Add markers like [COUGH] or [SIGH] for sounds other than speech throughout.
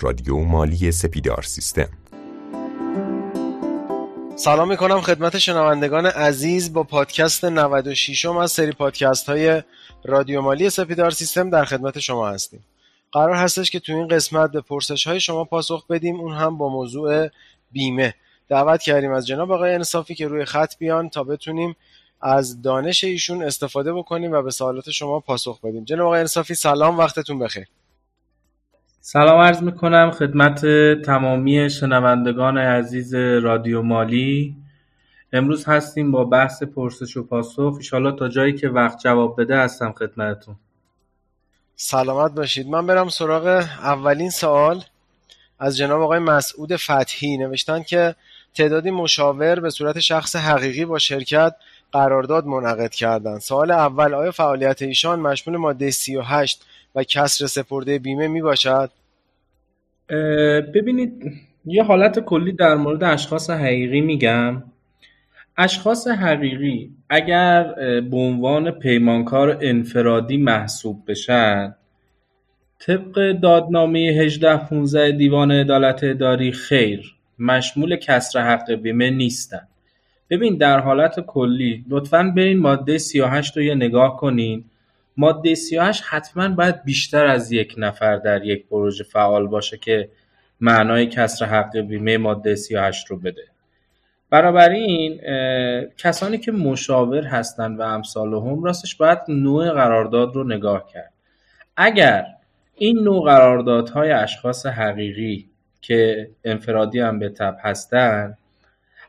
رادیو مالی سپیدار سیستم. سلام می‌کنم خدمت شنوندگان عزیز با پادکست 96 م از سری پادکست های رادیو مالی سپیدار سیستم در خدمت شما هستیم. قرار هستش که تو این قسمت به پرسش های شما پاسخ بدیم اون هم با موضوع بیمه. دعوت کردیم از جناب آقای انصافی که روی خط بیان تا بتونیم از دانش ایشون استفاده بکنیم و به سوالات شما پاسخ بدیم. جناب آقای انصافی سلام وقتتون بخیر. سلام عرض می‌کنم خدمت تمامی شنوندگان عزیز رادیو مالی. امروز هستیم با بحث پرسش و پاسخ. ایشالا تا جایی که وقت جواب بده هستم خدمتتون. سلامت باشید. من برم سراغ اولین سوال. از جناب آقای مسعود فتحی. نوشتن که تعدادی مشاور به صورت شخص حقیقی با شرکت قرارداد منعقد کردند. سوال اول آیا فعالیت ایشان مشمول ماده 38 و کسر سپرده بیمه می باشد؟ ببینید یه حالت کلی در مورد اشخاص حقیقی میگم. اشخاص حقیقی اگر به عنوان پیمانکار انفرادی محسوب بشن طبق دادنامه 1815 دیوان عدالت اداری خیر مشمول کسر حق بیمه نیستن. ببین در حالت کلی لطفا برین ماده 38 رو یه نگاه کنین. ماده 38 حتما باید بیشتر از یک نفر در یک پروژه فعال باشه که معنای کسر حق بیمه ماده 38 رو بده. بنابراین کسانی که مشاور هستند و امثال هم راستش باید نوع قرارداد رو نگاه کرد. اگر این نوع قراردادهای اشخاص حقیقی که انفرادی هم به تب هستند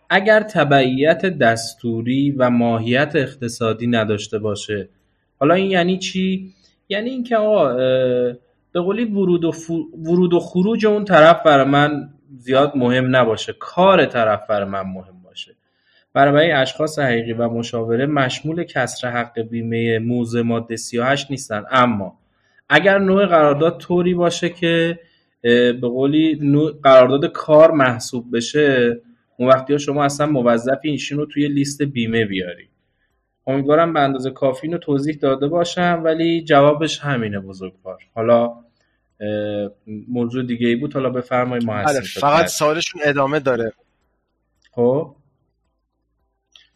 اگر تبعیت دستوری و ماهیت اقتصادی نداشته باشه حالا این یعنی چی؟ یعنی اینکه آقا به قولی ورود و, ورود و خروج اون طرف برای من زیاد مهم نباشه. کار طرف برای من مهم باشه. برای اشخاص حقیقی و مشاوره مشمول کسر حق بیمه موزه ماده 38 نیستن. اما اگر نوع قرارداد طوری باشه که به قولی قرارداد کار محسوب بشه اون وقتی شما اصلا موظفی ایشون رو توی لیست بیمه بیاری. امیدوارم به اندازه کافی رو توضیح داده باشم ولی جوابش همینه بزرگوار. حالا موضوع دیگه ای بود حالا بفرمایید ما بله فقط سوالشون ادامه داره. خب.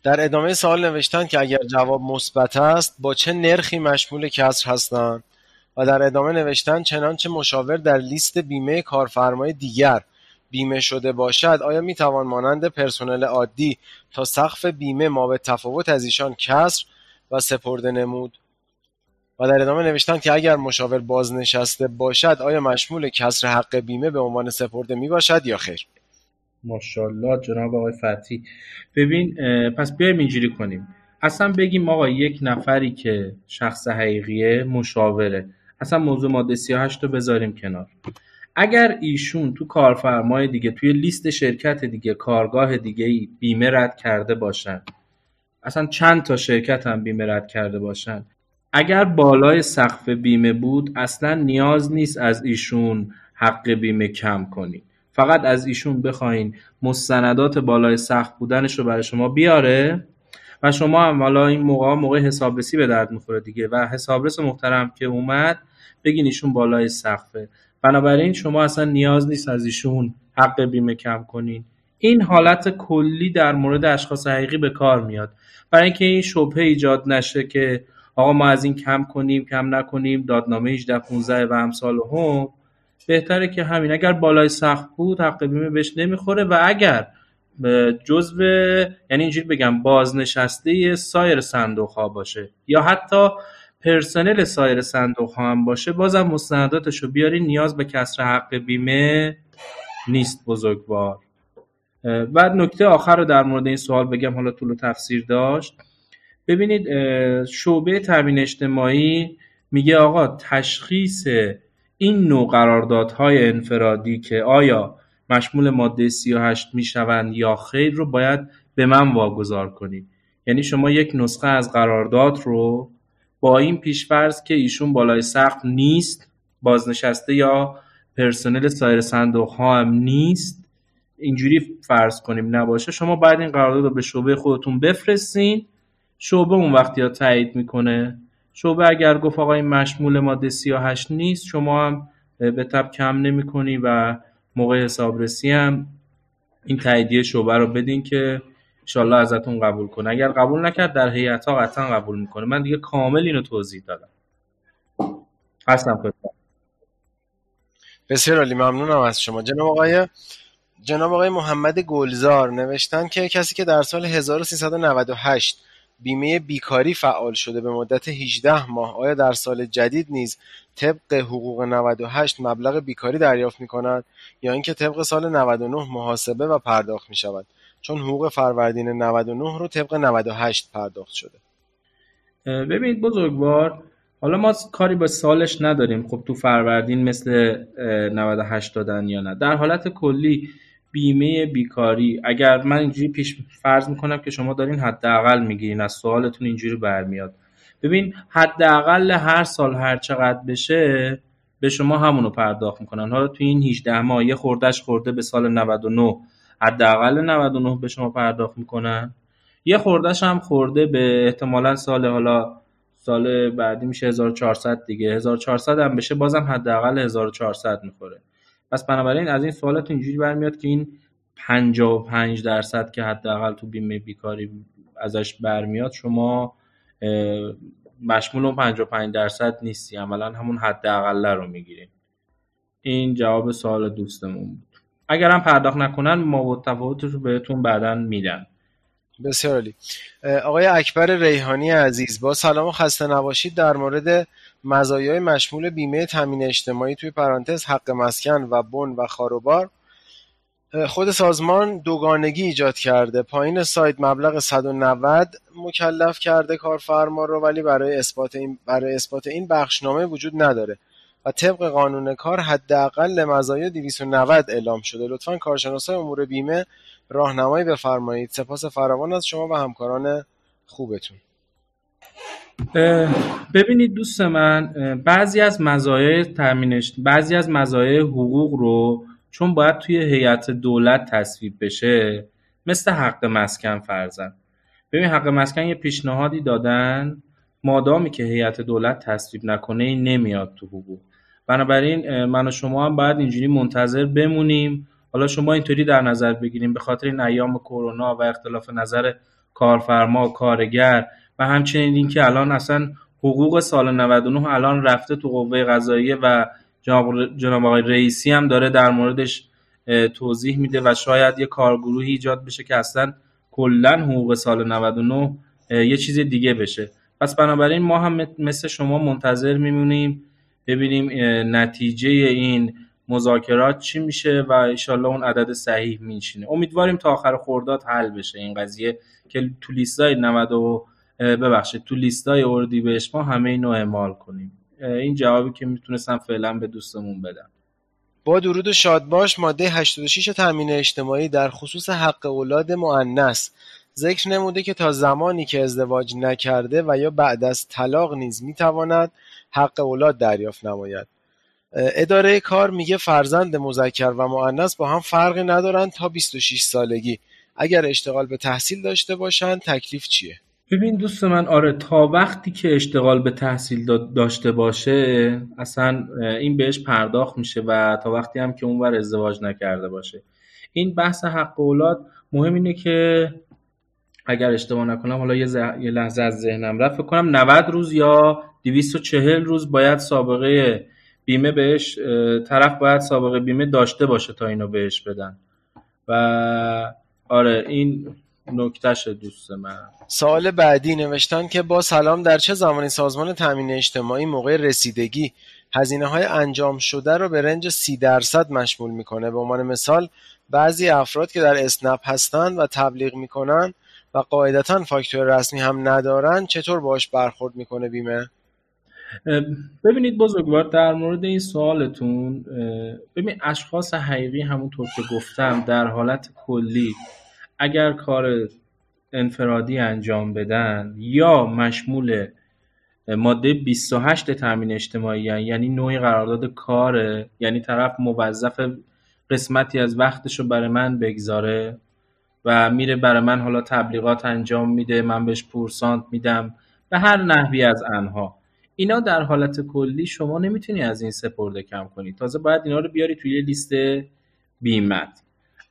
در ادامه سوال نوشتن که اگر جواب مثبت است با چه نرخی مشمول کسر هستند؟ و در ادامه نوشتن چنانچه مشاور در لیست بیمه کارفرمای دیگر بیمه شده باشد آیا می‌توان مانند پرسنل عادی تا سقف بیمه ما به تفاوت از ایشان کسر و سپرده نمود؟ و در ادامه نوشتن که اگر مشاور بازنشسته باشد آیا مشمول کسر حق بیمه به عنوان سپرده می باشد یا خیر؟ ماشاءالله جناب آقای فتی. ببین پس بیایم اینجوری کنیم. اصلا بگیم آقا یک نفری که شخص حقیقیه مشاوره. اصلا موضوع ماده 38 رو بذاریم کنار. اگر ایشون تو کارفرمای دیگه توی لیست شرکت دیگه کارگاه دیگه بیمه رد کرده باشن اصلا چند تا شرکت هم بیمه رد کرده باشن اگر بالای سقف بیمه بود اصلا نیاز نیست از ایشون حق بیمه کم کنید فقط از ایشون بخواین مستندات بالای سقف بودنش رو برای شما بیاره و شما هم حالا این موقع موقع حسابرسی به درد می‌خوره دیگه و حسابرس محترم که اومد بگین ایشون بالای سقفه. بنابراین شما اصلا نیاز نیست از ایشون حق بیمه کم کنین. این حالت کلی در مورد اشخاص حقیقی به کار میاد. برای اینکه این شبهه ایجاد نشه که آقا ما از این کم کنیم کم نکنیم دادنامه 18 15 و امثال هم بهتره که همین. اگر بالای سخت بود حق بیمه بهش نمی‌خوره و اگر جزو یعنی اینجوری بگم بازنشسته سایر صندوق ها باشه یا حتی پرسنل سایر صندوق ها هم باشه بازم مستنداتش رو بیاری نیاز به کسر حق بیمه نیست بزرگوار. و نکته آخر رو در مورد این سوال بگم حالا طول و تفسیر داشت. ببینید شعبه تامین اجتماعی میگه آقا تشخیص این نوع قراردادهای انفرادی که آیا مشمول ماده 38 می‌شوند یا خیر رو باید به من واگذار کنید. یعنی شما یک نسخه از قرارداد رو با این پیشفرض که ایشون بالای سقف نیست بازنشسته یا پرسنل سایر صندوق ها هم نیست اینجوری فرض کنیم نباشه. شما باید این قرارداد رو به شعبه خودتون بفرستین. شعبه اون وقتی ها تایید می‌کنه. شعبه اگر گفت آقا این مشمول ماده 38 نیست شما هم به تب کم نمی کنی و موقع حسابرسی هم این تاییدیه شعبه رو بدین که انشالله ازتون قبول کنه. اگر قبول نکرد در هیئت ها قطعا قبول می‌کنه. من دیگه کامل اینو توضیح دادم. هستم بسیار عالی ممنونم از شما. جناب آقای جناب آقای محمد گلزار نوشتن که کسی که در سال 1398 بیمه بیکاری فعال شده به مدت 18 ماه آیا در سال جدید نیز طبق حقوق 98 مبلغ بیکاری دریافت می کند یا اینکه طبق سال 99 محاسبه و پرداخت می شود چون حقوق فروردین 99 رو طبق 98 پرداخت شده. ببینید بزرگوار حالا ما کاری با سالش نداریم. خب تو فروردین مثل 98 دادن یا نه. در حالت کلی بیمه بیکاری اگر من اینجوری پیش فرض می‌کنم که شما دارین حداقل می‌گیرین از سوالتون اینجوری برمیاد. ببین حداقل هر سال هر چقدر بشه به شما همونو پرداخت می‌کنن. حالا تو این 18 ماه یه خوردش خورده به سال 99 حداقل 99 به شما پرداخت می‌کنن. یه خوردش هم خورده به احتمالا سال حالا سال بعدی میشه 1400 دیگه. 1400 هم بشه بازم حداقل 1400 می‌خوره. پس بنابراین از این سوالات اینجوری برمیاد که این 55 درصد که حداقل تو بیمه بیکاری ازش برمیاد شما مشمول اون 55 درصد نیستی. عملا همون حداقل رو می‌گیریم این جواب سوال دوستمون بود. اگر هم پرداخت نکنن ما تفاوتش رو بهتون بعدا میدن. بسیار عالی. آقای اکبر ریحانی عزیز با سلام و خسته نباشید در مورد مزایای مشمول بیمه تامین اجتماعی توی پرانتز حق مسکن و بن و خاروبار خود سازمان دوگانگی ایجاد کرده. پایین سایت مبلغ 190 مکلف کرده کارفرما رو ولی برای اثبات این برای اثبات این بخشنامه وجود نداره. و طبق قانون کار حداقل مزایا 290 اعلام شده. لطفا کارشناسای امور بیمه راهنمایی بفرمایید. سپاس فراوان از شما و همکاران خوبتون. ببینید دوست من بعضی از مزایای تامینش بعضی از مزایای حقوق رو چون باید توی هیئت دولت تصویب بشه مثل حق مسکن فرزن ببین حق مسکن یه پیشنهادی دادن مادامی که هیئت دولت تصویب نکنه این نمیاد تو حقوق. بنابراین من و شما هم باید اینجوری منتظر بمونیم. حالا شما اینطوری در نظر بگیریم به خاطر این ایام کرونا و اختلاف نظر کارفرما کارگر و همچنین اینکه الان اصلا حقوق سال 99 الان رفته تو قوه قضاییه و جناب آقای رئیسی هم داره در موردش توضیح میده و شاید یه کارگروهی ایجاد بشه که اصلا کلا حقوق سال 99 یه چیز دیگه بشه. پس بنابراین ما هم مثل شما منتظر میمونیم. ببینیم نتیجه این مذاکرات چی میشه و انشالله اون عدد صحیح میشینه امیدواریم تا آخر خورداد حل بشه این قضیه که تو لیستای 90 ببخشید تو لیستای اردیبهشت ما همه اینو اعمال کنیم. این جوابی که می‌تونستم فعلا به دوستمون بدم. با درود و شادباش ماده 86 تامین اجتماعی در خصوص حق اولاد مؤنث. ذکر نموده که تا زمانی که ازدواج نکرده و یا بعد از طلاق نیز می‌تواند حق اولاد دریافت نماید. اداره کار میگه فرزند مذکر و مؤنث با هم فرقی ندارن تا 26 سالگی. اگر اشتغال به تحصیل داشته باشن تکلیف چیه؟ ببین دوست من آره تا وقتی که اشتغال به تحصیل داشته باشه اصلا این بهش پرداخت میشه و تا وقتی هم که اونور ازدواج نکرده باشه. این بحث حق اولاد مهم اینه که اگر اشتباه نکنم حالا یه, یه لحظه از ذهنم رفت کنم 90 روز یا 240 روز باید سابقه بیمه بهش طرف باید سابقه بیمه داشته باشه تا اینو بهش بدن. و آره این نکتهش دوست من. سوال بعدی نوشتن که با سلام در چه زمانی سازمان تامین اجتماعی موقع رسیدگی هزینه های انجام شده رو به رنج سی درصد مشمول می‌کنه؟ به عنوان مثال بعضی افراد که در اسنپ هستند و تبلیغ می‌کنن و قاعدتا فاکتور رسمی هم ندارن چطور باش برخورد می‌کنه بیمه؟ ببینید بزرگوار در مورد این سوالتون ببین اشخاص حقیقی همونطور که گفتم در حالت کلی اگر کار انفرادی انجام بدن یا مشمول ماده 28 تامین اجتماعی یعنی نوعی قرارداد کاره یعنی طرف موظف قسمتی از وقتش رو برای من بگذاره و میره برای من حالا تبلیغات انجام میده من بهش پورسانت میدم به هر نحوی از انها. اینا در حالت کلی شما نمی‌تونی از این سپرده کم کنی. تازه باید اینا رو بیاری توی لیست بیمت.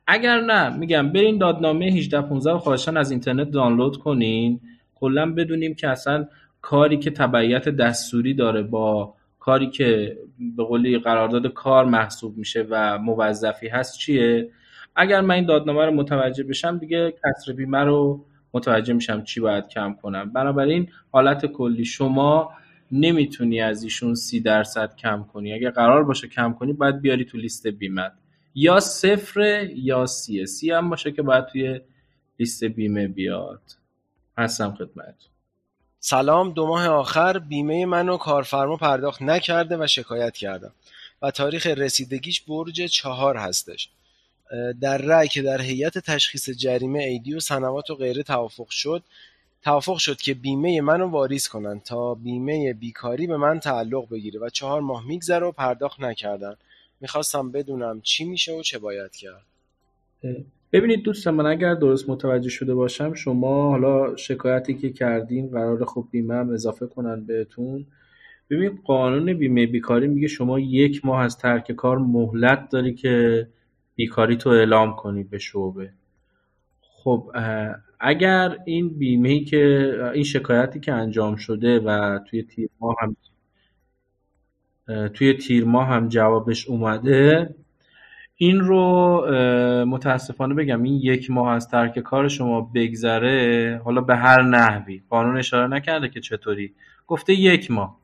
اگر نه میگم برین دادنامه 1815 خواهشان از اینترنت دانلود کنین. کلا بدونیم که اصلا کاری که تبعیت دستوری داره با کاری که به قولی قرارداد کار محسوب میشه و موظفی هست چیه؟ اگر من این دادنامه رو متوجه بشم دیگه کسر بیمه رو متوجه میشم چی باید کم کنم. بنابراین حالت کلی شما نمی‌تونی از ایشون سی درصد کم کنی. اگر قرار باشه کم کنی باید بیاری تو لیست بیمت یا صفر یا سیه سی هم باشه که باید توی لیست بیمه بیاد. هستم خدمت. سلام دو ماه آخر. بیمه منو کارفرما پرداخت نکرده و شکایت کردم و تاریخ رسیدگیش برج چهار هستش. در رأی که در هیئت تشخیص جریمه ایدی و سنوات و غیره توافق شد توافق شد که بیمه منو واریز کنن تا بیمه بیکاری به من تعلق بگیره و چهار ماه میگذره و پرداخت نکردن. می‌خواستم بدونم چی میشه و چه باید کرد. ببینید دوست من اگر درست متوجه شده باشم شما حالا شکایتی که کردین قرار خب بیمه هم اضافه کنن بهتون. ببینید قانون بیمه بیکاری میگه شما یک ماه از ترک کار مهلت داری که بیکاری تو اعلام کنی به شعبه. خب اگر این بیمه که این شکایتی که انجام شده و توی تیر ماه هم توی تیر ماه هم جوابش اومده این رو متاسفانه بگم این یک ماه از ترک کار شما بگذره حالا به هر نحوی. قانون اشاره نکرده که چطوری. گفته یک ماه.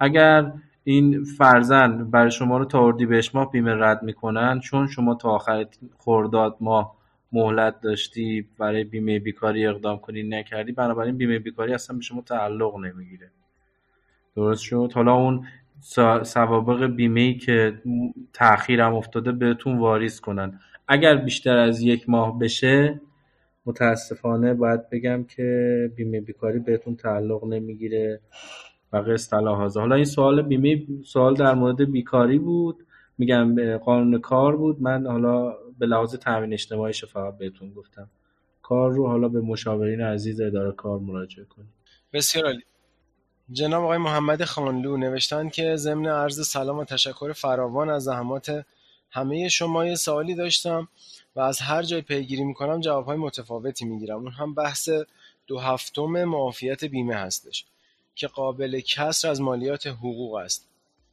اگر این فرزن برای شما رو تا بهش ماه بیمه رد می‌کنن چون شما تا آخر خرداد ماه مهلت داشتی برای بیمه بیکاری اقدام کنی نکردی بنابراین بیمه بیکاری اصلا به شما تعلق نمی‌گیره. درست شد؟ حالا اون سوابق بیمه ای که تاخیرم افتاده بهتون واریز کنن. اگر بیشتر از یک ماه بشه متاسفانه باید بگم که بیمه بیکاری بهتون تعلق نمی‌گیره. و اصطلاح حالا این سوال بیمه سوال در مورد بیکاری بود. میگم قانون کار بود. من حالا به لحاظ تامین اجتماعیش فقط بهتون گفتم. کار رو حالا به مشاورین عزیز اداره کار مراجعه کنید. بسیار عالی. جناب آقای محمد خانلو نوشتن که ضمن عرض سلام و تشکر فراوان از زحمات همه شما یه سوالی داشتم و از هر جای پیگیری می‌کنم جوابهای متفاوتی می‌گیرم. اون هم بحث دو هفتم معافیت بیمه هستش که قابل کسر از مالیات حقوق است.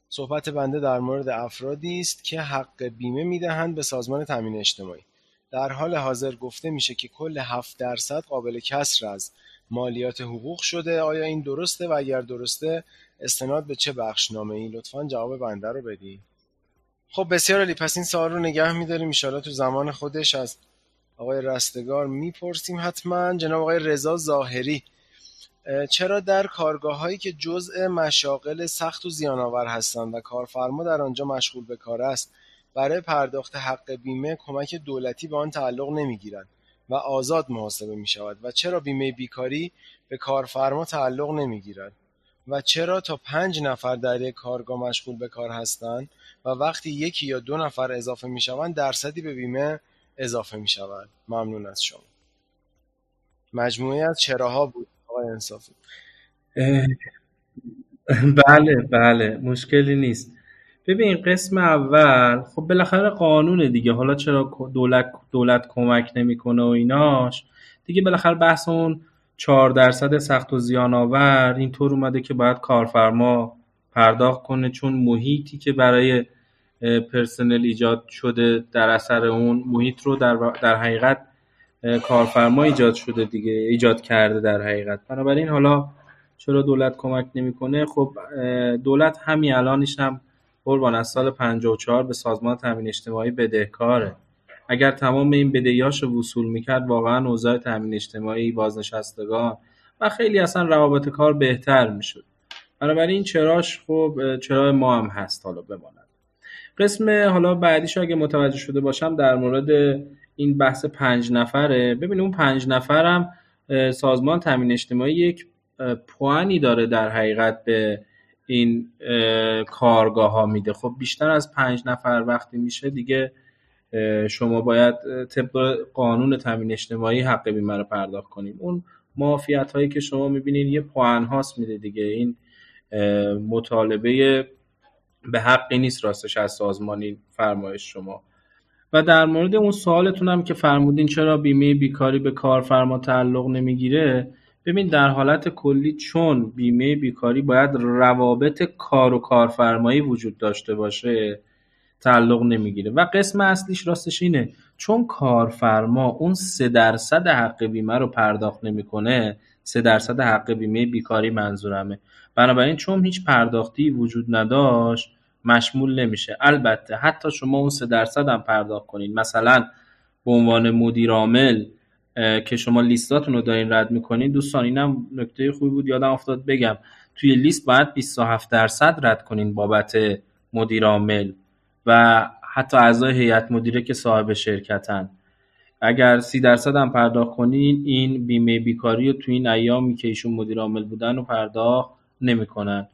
صحبت بنده در مورد افرادی است که حق بیمه می‌دهند به سازمان تامین اجتماعی. در حال حاضر گفته میشه که کل 7 درصد قابل کسر از مالیات حقوق شده. آیا این درسته؟ و اگر درسته استناد به چه بخشنامه ای؟ لطفا جواب بنده رو بدین. خب بسیار علی پس این سوال رو نگه میداریم. ان تو زمان خودش از آقای رستگار می‌پرسیم حتما. جناب آقای رضا ظاهری چرا در هایی که جزء مشاغل سخت و زیانآور هستند و کارفرما در آنجا مشغول به کار است برای پرداخت حق بیمه کمک دولتی به آن تعلق نمی‌گیرند و آزاد محاسبه می شود و چرا بیمه بیکاری به کارفرما تعلق نمی‌گیرد؟ و چرا تا پنج نفر در یک کارگاه مشغول به کار هستند و وقتی یکی یا دو نفر اضافه می شوند درصدی به بیمه اضافه می شود ممنون از شما. مجموعه از چراها بود. آقای انصافی. بله بله مشکلی نیست. ببین قسم اول خب بالاخره قانون دیگه. حالا چرا دولت دولت کمک نمی‌کنه و ایناش؟ دیگه بالاخره بحث اون 4 درصد سخت و زیان آور اینطور اومده که باید کارفرما پرداخت کنه چون محیطی که برای پرسنل ایجاد شده در اثر اون محیط رو در, در حقیقت کارفرما ایجاد شده دیگه ایجاد کرده در حقیقت. بنابراین حالا چرا دولت کمک نمی‌کنه؟ خب دولت همین الانش هم قربان از سال 54 به سازمان تامین اجتماعی بدهکاره اگر تمام این بدهیاش رو وصول می‌کرد واقعا اوضاع تامین اجتماعی بازنشستگان و خیلی اصلا روابط کار بهتر می‌شد. بنابراین چراش خب چرا ما هم هست حالا بماند. قسم حالا بعدیش اگه متوجه شده باشم در مورد این بحث پنج نفره. ببینید اون پنج نفرم سازمان تامین اجتماعی یک پوانی داره در حقیقت به این کارگاه ها میده. خب بیشتر از پنج نفر وقتی میشه دیگه شما باید طبق قانون تامین اجتماعی حق بیمه رو پرداخت کنیم. اون معافیت هایی که شما می‌بینید یه پوان هاست میده دیگه. این مطالبه به حقی نیست راستش از سازمانی فرمایش شما. و در مورد اون سوالتون هم که فرمودین چرا بیمه بیکاری به کارفرما تعلق نمی‌گیره ببین در حالت کلی چون بیمه بیکاری باید روابط کار و کارفرمایی وجود داشته باشه تعلق نمی‌گیره. و قسم اصلیش راستش اینه چون کارفرما اون سه درصد حق بیمه رو پرداخت نمی‌کنه سه درصد حق بیمه بیکاری منظورمه. بنابراین چون هیچ پرداختی وجود نداشت مشمول نمیشه. البته حتی شما اون سه درصد هم پرداخت کنید مثلا به عنوان مدیر عامل که شما لیستاتون رو دارین رد می‌کنین دوستان اینم نکته خوبی بود یادم افتاد بگم. توی لیست باید 27 درصد رد کنین بابت مدیر عامل و حتی اعضای هیئت مدیره که صاحب شرکتن. اگر سی درصد هم پرداخت کنین این بیمه بیکاری رو تو این ایامی که ایشون مدیر عامل بودن رو پرداخت نمی‌کنن.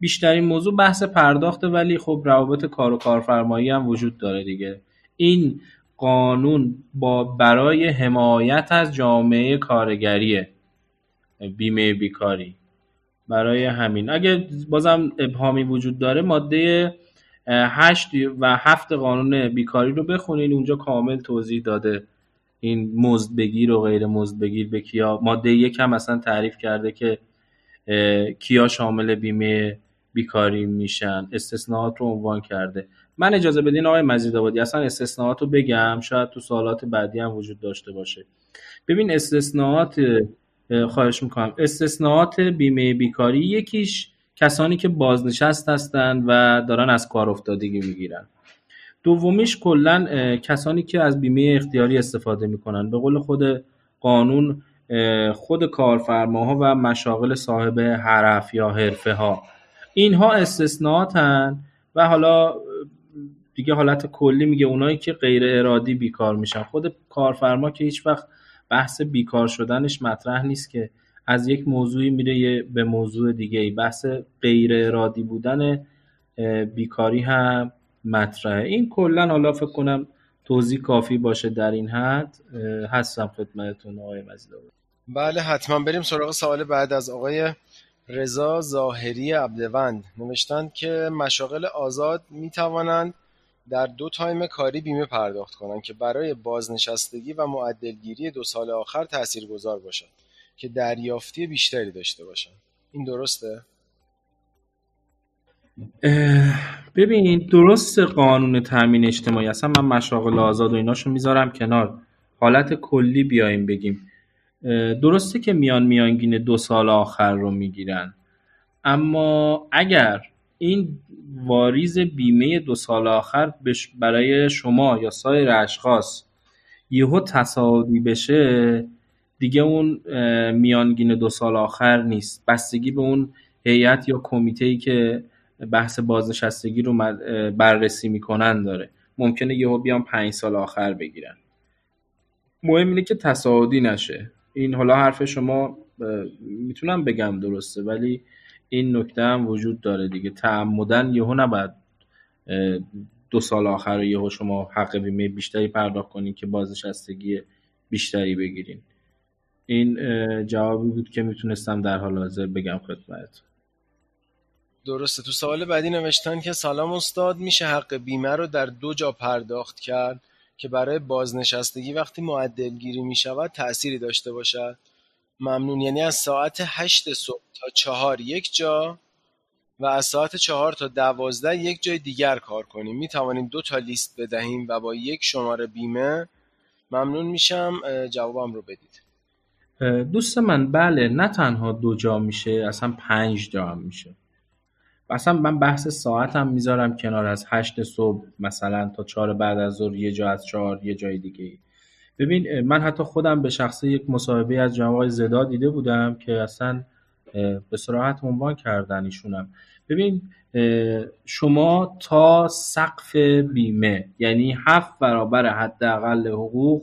بیشترین موضوع بحث پرداخته ولی خب روابط کار و کارفرمایی هم وجود داره دیگه. این قانون با برای حمایت از جامعه کارگریه بیمه بیکاری. برای همین. اگه بازم ابهامی وجود داره ماده هشت و هفت قانون بیکاری رو بخونین اونجا کامل توضیح داده. این مزد بگیر و غیر مزد بگیر به کیا ماده یک هم اصلا تعریف کرده که کیا شامل بیمه بیکاری میشن استثناءات رو عنوان کرده. من اجازه بدین آقای مزید آبادی اصلا استثناءات رو بگم شاید تو سوالات بعدی هم وجود داشته باشه. ببین استثناءات خواهش می‌کنم. استثناءات بیمه بیکاری یکیش کسانی که بازنشست هستند و دارن از کار افتادگی می‌گیرن. دومیش کلا کسانی که از بیمه اختیاری استفاده می‌کنن. به قول خود قانون خود کارفرماها و مشاغل صاحب حرف یا حرفه ها اینها استثناءاتن و حالا دیگه حالت کلی میگه اونایی که غیر ارادی بیکار میشن. خود کارفرما که هیچ وقت بحث بیکار شدنش مطرح نیست که از یک موضوعی میره به موضوع دیگه بحث غیر ارادی بودن بیکاری هم مطرحه. این کلا حالا فکر کنم توضیح کافی باشه در این حد. هستم خدمتتون آقای مزید بله حتما بریم سراغ سوال بعد از آقای رضا ظاهری عبدوند نوشتند که مشاغل آزاد می توانند در دو تایم کاری بیمه پرداخت کنند که برای بازنشستگی و معدلگیری دو سال آخر تاثیرگذار باشد که دریافتی بیشتری داشته باشند. این درسته؟ ببینید درست قانون تامین اجتماعی اصلا من مشاغل آزاد و ایناشو می‌ذارم کنار. حالت کلی بیایم بگیم. درسته که میان میانگین دو سال آخر رو می‌گیرن. اما اگر این واریز بیمه دو سال آخر برای شما یا سایر اشخاص یهو تصاعدی بشه دیگه اون میانگین دو سال آخر نیست. بستگی به اون هیئت یا کمیته که بحث بازنشستگی رو بررسی می‌کنن داره. ممکنه یهو بیان پنج سال آخر بگیرن. مهم اینه که تصاعدی نشه. این حالا حرف شما می‌تونم بگم درسته ولی این نکته هم وجود داره دیگه. تعمدن یهو نباید دو سال آخر یهو شما حق بیمه بیشتری پرداخت کنید که بازنشستگی بیشتری بگیرین. این جوابی بود که می‌تونستم در حال حاضر بگم خدمت درسته. تو سوال بعدی نوشتن که سلام استاد میشه حق بیمه رو در دو جا پرداخت کرد؟ که برای بازنشستگی وقتی معدل گیری می شود تأثیری داشته باشد. ممنون. یعنی از ساعت هشت صبح تا چهار یک جا و از ساعت چهار تا دوازده یک جای دیگر کار کنیم. می توانیم دو تا لیست بدهیم و با یک شماره بیمه ممنون میشم. جوابم رو بدید. دوست من بله نه تنها دو جا میشه اصلا پنج جا هم میشه. اصلا من بحث ساعتم می‌ذارم کنار از هشت صبح مثلا تا چهار بعد از ظهر یه جا از چهار یه جای دیگه ببین من حتی خودم به شخصه یک مصاحبه از جناب زدا دیده بودم که اصلا به صراحت عنوان کردن ایشونم. ببین شما تا سقف بیمه یعنی هفت برابر حداقل حقوق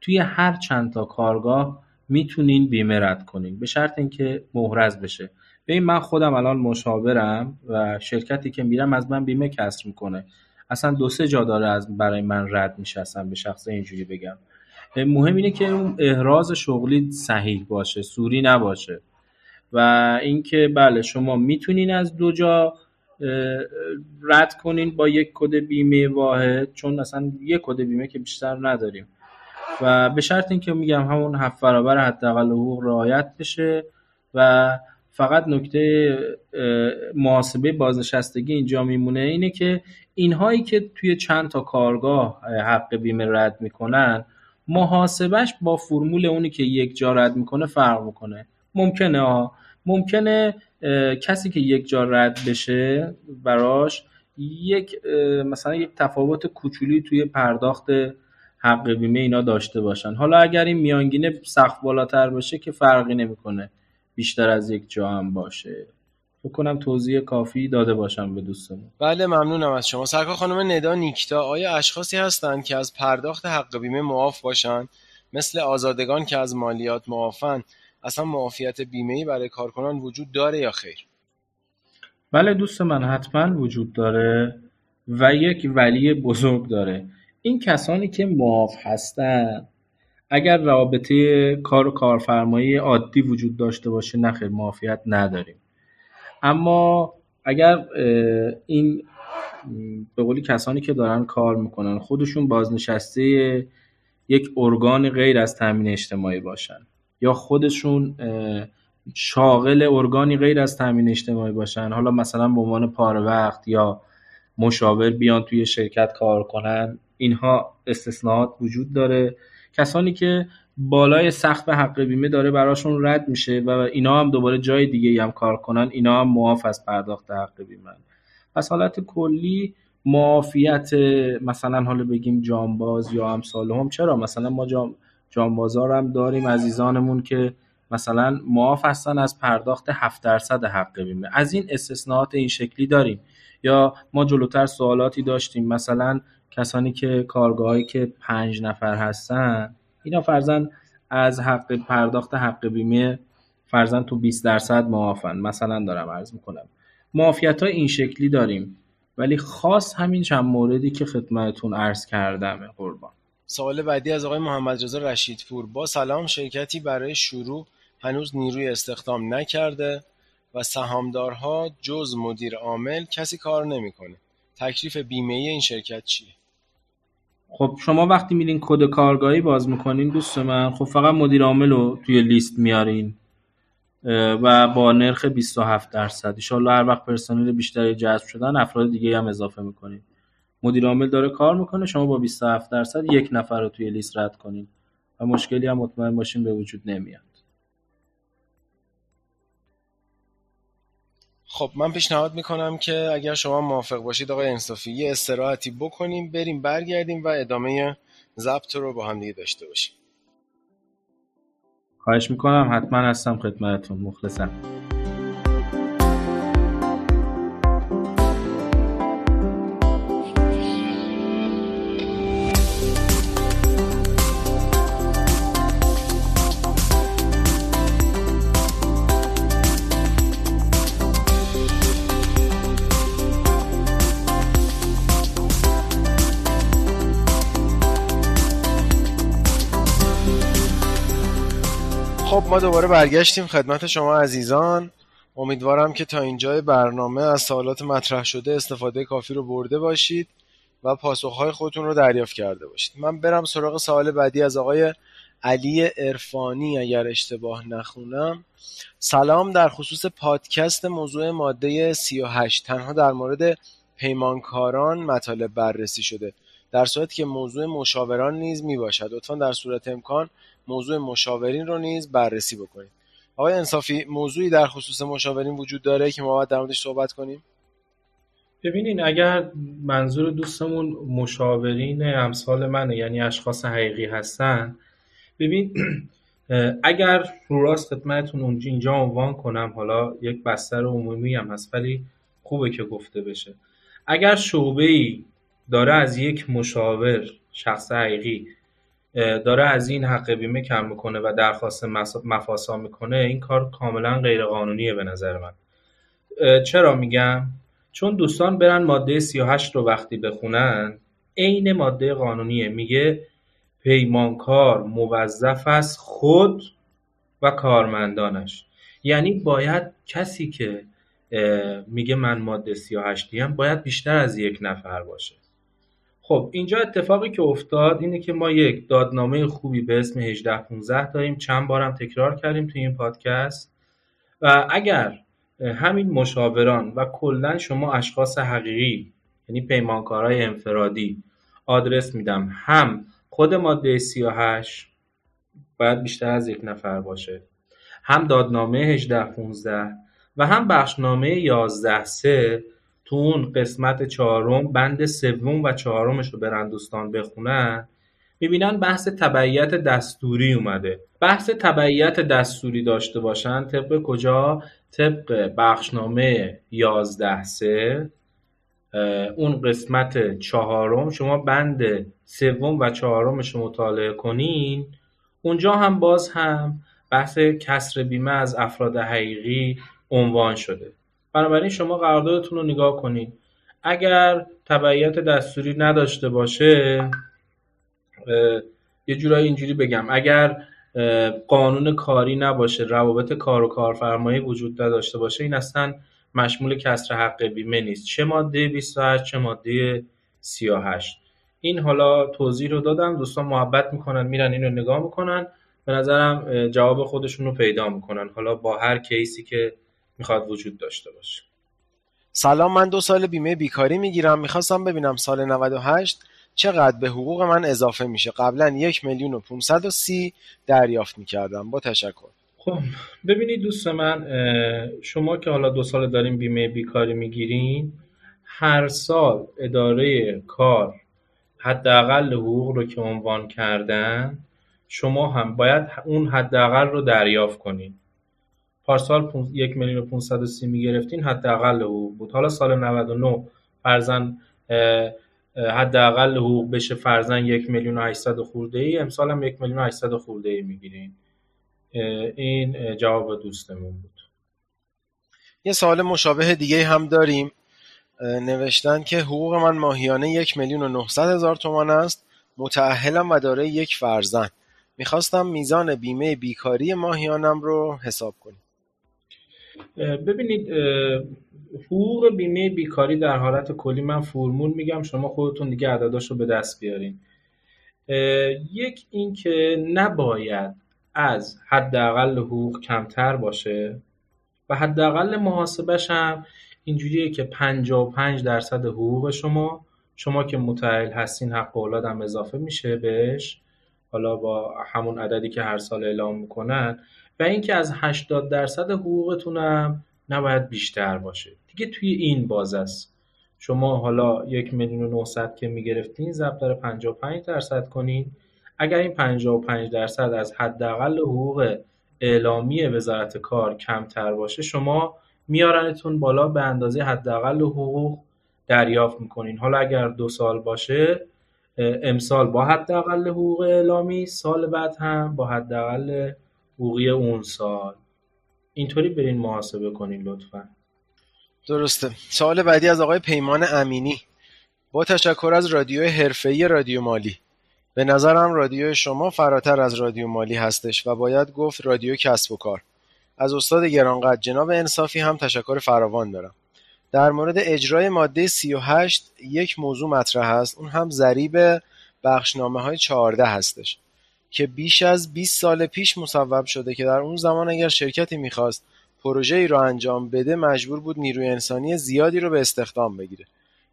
توی هر چند تا کارگاه می‌تونین بیمه رد کنین به شرط اینکه مهرز بشه. ببین من خودم الان مشاورم و شرکتی که میرم از من بیمه کسر می‌کنه. اصلا دو سه جا داره از برای من رد میشه اصلا به شخص اینجوری بگم. مهم اینه که اون احراز شغلی صحیح باشه سوری نباشه. و اینکه بله شما می‌تونین از دو جا رد کنین با یک کد بیمه واحد چون اصلا یک کد بیمه که بیشتر نداریم. و به شرط اینکه میگم همون هفت برابر حداقل حقوق رعایت بشه و فقط نکته محاسبه بازنشستگی اینجا میمونه اینه که اینهایی که توی چند تا کارگاه حق بیمه رد می‌کنن محاسبش با فرمول اونی که یک جا رد می‌کنه فرق می‌کنه. ممکنه ها ممکنه کسی که یک جا رد بشه براش یک مثلا یک تفاوت کوچولی توی پرداخت حق بیمه اینا داشته باشن. حالا اگر این میانگینه سخت بالاتر باشه که فرقی نمی‌کنه. بیشتر از یک جا هم باشه. فکر کنم توضیح کافی داده باشم به دوستمون بله ممنونم از شما. سرکار خانم ندا نیکتا آیا اشخاصی هستند که از پرداخت حق بیمه معاف باشند مثل آزادگان که از مالیات معافن. اصلا معافیت بیمه ای برای کارکنان وجود داره یا خیر؟ بله دوست من حتما وجود داره و یک ولی بزرگ داره. این کسانی که معاف هستن اگر رابطه کار و کارفرمایی عادی وجود داشته باشه نخیر معافیت نداریم. اما اگر این به قولی کسانی که دارن کار می‌کنن خودشون بازنشسته یک ارگان غیر از تامین اجتماعی باشن یا خودشون شاغل ارگانی غیر از تامین اجتماعی باشن حالا مثلا به عنوان پاره وقت یا مشاور بیان توی شرکت کار کنن اینها استثناءات وجود داره. کسانی که بالای سقف حق بیمه داره براشون رد میشه و اینا هم دوباره جای دیگه هم کار کنن اینا هم معاف از پرداخت حق بیمه. پس حالت کلی معافیت مثلا حالا بگیم جانباز یا امثال هم چرا؟ مثلا ما جام جانبازار هم داریم عزیزانمون که مثلا معاف هستن از پرداخت 7 درصد حق بیمه. از این استثناءات این شکلی داریم. یا ما جلوتر سوالاتی داشتیم مثلا کسانی که کارگاهایی که پنج نفر هستن اینا فرزن از حق پرداخت حق بیمه فرزن تو 20 درصد معافن مثلا دارم عرض می‌کنم. معافیت های این شکلی داریم ولی خاص همین چند موردی که خدمتتون عرض کردم قربان. سوال بعدی از آقای محمد رضا رشیدپور. با سلام شرکتی برای شروع هنوز نیروی استخدام نکرده و سهامدارها جز مدیر عامل کسی کار نمی‌کنه. تکلیف بیمه این شرکت چیه؟ خب شما وقتی میرین کد کارگاهی باز می‌کنین دوست من خب فقط مدیر عامل رو توی لیست میارین و با نرخ 27 درصد. ان هر وقت پرسنل بیشتری جذب شدن افراد دیگه هم اضافه می‌کنین. مدیر عامل داره کار می‌کنه شما با 27 درصد یک نفر رو توی لیست رد کنین. و مشکلی هم مطمئن باشین به وجود نمیاد. خب من پیشنهاد می‌کنم که اگر شما موافق باشید آقای انصافی یه استراحتی بکنیم بریم برگردیم و ادامه ضبط رو با هم دیگه داشته باشیم. خواهش می‌کنم حتما هستم خدمتتون. مخلصم. ما دوباره برگشتیم خدمت شما عزیزان. امیدوارم که تا اینجای برنامه از سوالات مطرح شده استفاده کافی رو برده باشید و پاسخهای خودتون رو دریافت کرده باشید. من برم سراغ سوال بعدی از آقای علی ارفانی اگر اشتباه نخونم. سلام در خصوص پادکست موضوع ماده 38 تنها در مورد پیمانکاران مطالب بررسی شده. در صورتی که موضوع مشاوران نیز می باشد لطفا در صورت امکان موضوع مشاورین رو نیز بررسی بکنید آقای انصافی موضوعی در خصوص مشاورین وجود داره که ما باید در موردش صحبت کنیم؟ ببینین اگر منظور دوستمون مشاورین امثال منه یعنی اشخاص حقیقی هستن ببین اگر رو راست خدمتتون اونجا اینجا عنوان کنم حالا یک بستر عمومی هم هست ولی خوبه که گفته بشه. اگر شعبه ای داره از یک مشاور شخص حقیقی داره از این حق بیمه کم می‌کنه و درخواست مفاسا می‌کنه این کار کاملا غیر قانونیه به نظر من. چرا میگم؟ چون دوستان برن ماده 38 رو وقتی بخونن عین ماده قانونیه. میگه پیمانکار موظف است خود و کارمندانش. یعنی باید کسی که میگه من ماده 38 هم باید بیشتر از یک نفر باشه. خب اینجا اتفاقی که افتاد اینه که ما یک دادنامه خوبی به اسم 18 15 داریم. چند بارم تکرار کردیم توی این پادکست. و اگر همین مشاوران و کلا شما اشخاص حقیقی یعنی پیمانکارهای انفرادی آدرس میدم هم خود ماده 38 باید بیشتر از یک نفر باشه هم دادنامه 18 15 و هم بخشنامه 11 3 تو اون قسمت چهارم بند سوم و چهارمش رو برن دوستان بخونن می‌بینن بحث تبعیت دستوری اومده. بحث تبعیت دستوری داشته باشن طبق کجا؟ طبق بخشنامه 11 سه اون قسمت چهارم. شما بند سوم و چهارمش رو مطالعه کنین. اونجا هم باز هم بحث کسر بیمه از افراد حقیقی عنوان شده. بنابراین شما قراردادتون رو نگاه کنید. اگر تبعیت دستوری نداشته باشه یه جورایی اینجوری بگم. اگر قانون کاری نباشه روابط کار و کارفرمایی وجود نداشته باشه این اصلا مشمول کسر حق بیمه نیست. چه ماده 28 چه ماده 38 این حالا توضیح رو دادم دوستان محبت می‌کنن میرن اینو نگاه می‌کنن. به نظرم جواب خودشون رو پیدا می‌کنن. حالا با هر کیسی که می‌خواد وجود داشته باشه. سلام من دو سال بیمه بیکاری می‌گیرم. می‌خواستم ببینم سال 98 چقدر به حقوق من اضافه میشه. قبلا یک میلیون و 530 دریافت می‌کردم. با تشکر. خب ببینید دوست من شما که حالا دو سال داریم بیمه بیکاری می‌گیرین هر سال اداره کار حداقل حقوق رو که عنوان کردن شما هم باید اون حداقل رو دریافت کنید پارسال یک میلیون و 530 می‌گرفتین حداقل حقوق بود. حالا سال 99 فرزن حداقل حقوق بشه فرزن یک میلیون و 800 خورده ای امسال هم یک میلیون و 800 خورده ای می‌گیرین. این جواب دوستمون بود. یه سوال مشابه دیگه هم داریم. نوشتن که حقوق من ماهیانه یک میلیون و 900 هزار تومان است. متعهلم و داره یک فرزن می‌خواستم میزان بیمه بیکاری ماهیانم رو حساب کنیم. ببینید حقوق بیمه بیکاری در حالت کلی من فرمول میگم شما خودتون دیگه عدداش رو به دست بیارین. یک اینکه نباید از حداقل حقوق کمتر باشه و حداقل محاسبش هم اینجوریه که 55 درصد حقوق شما شما که متعهل هستین حق اولاد هم اضافه میشه بهش. حالا با همون عددی که هر سال اعلام می‌کنن. و اینکه از 80 درصد حقوقتونم نباید بیشتر باشه. دیگه توی این باز است. شما حالا یک میلیون و که می‌گرفتین ضرب در 55 درصد کنین. اگر این 55 درصد از حداقل حقوق اعلامی وزارت کار کمتر باشه شما میارنتون بالا به اندازه حداقل حقوق دریافت می‌کنین. حالا اگر دو سال باشه امسال با حداقل حقوق اعلامی سال بعد هم با حداقل حقوقی اون سال. اینطوری برین محاسبه کنین لطفا. درسته. سوال بعدی از آقای پیمان امینی. با تشکر از رادیو حرفه‌ای رادیو مالی. به نظرم رادیو شما فراتر از رادیو مالی هستش و باید گفت رادیو کسب و کار. از استاد گرانقدر جناب انصافی هم تشکر فراوان دارم. در مورد اجرای ماده 38 یک موضوع مطرح است. اون هم ضریب بخشنامه های 14 هستش. که بیش از 20 سال پیش مصوب شده که در اون زمان اگر شرکتی می‌خواست پروژه ای رو انجام بده مجبور بود نیروی انسانی زیادی رو به استخدام بگیره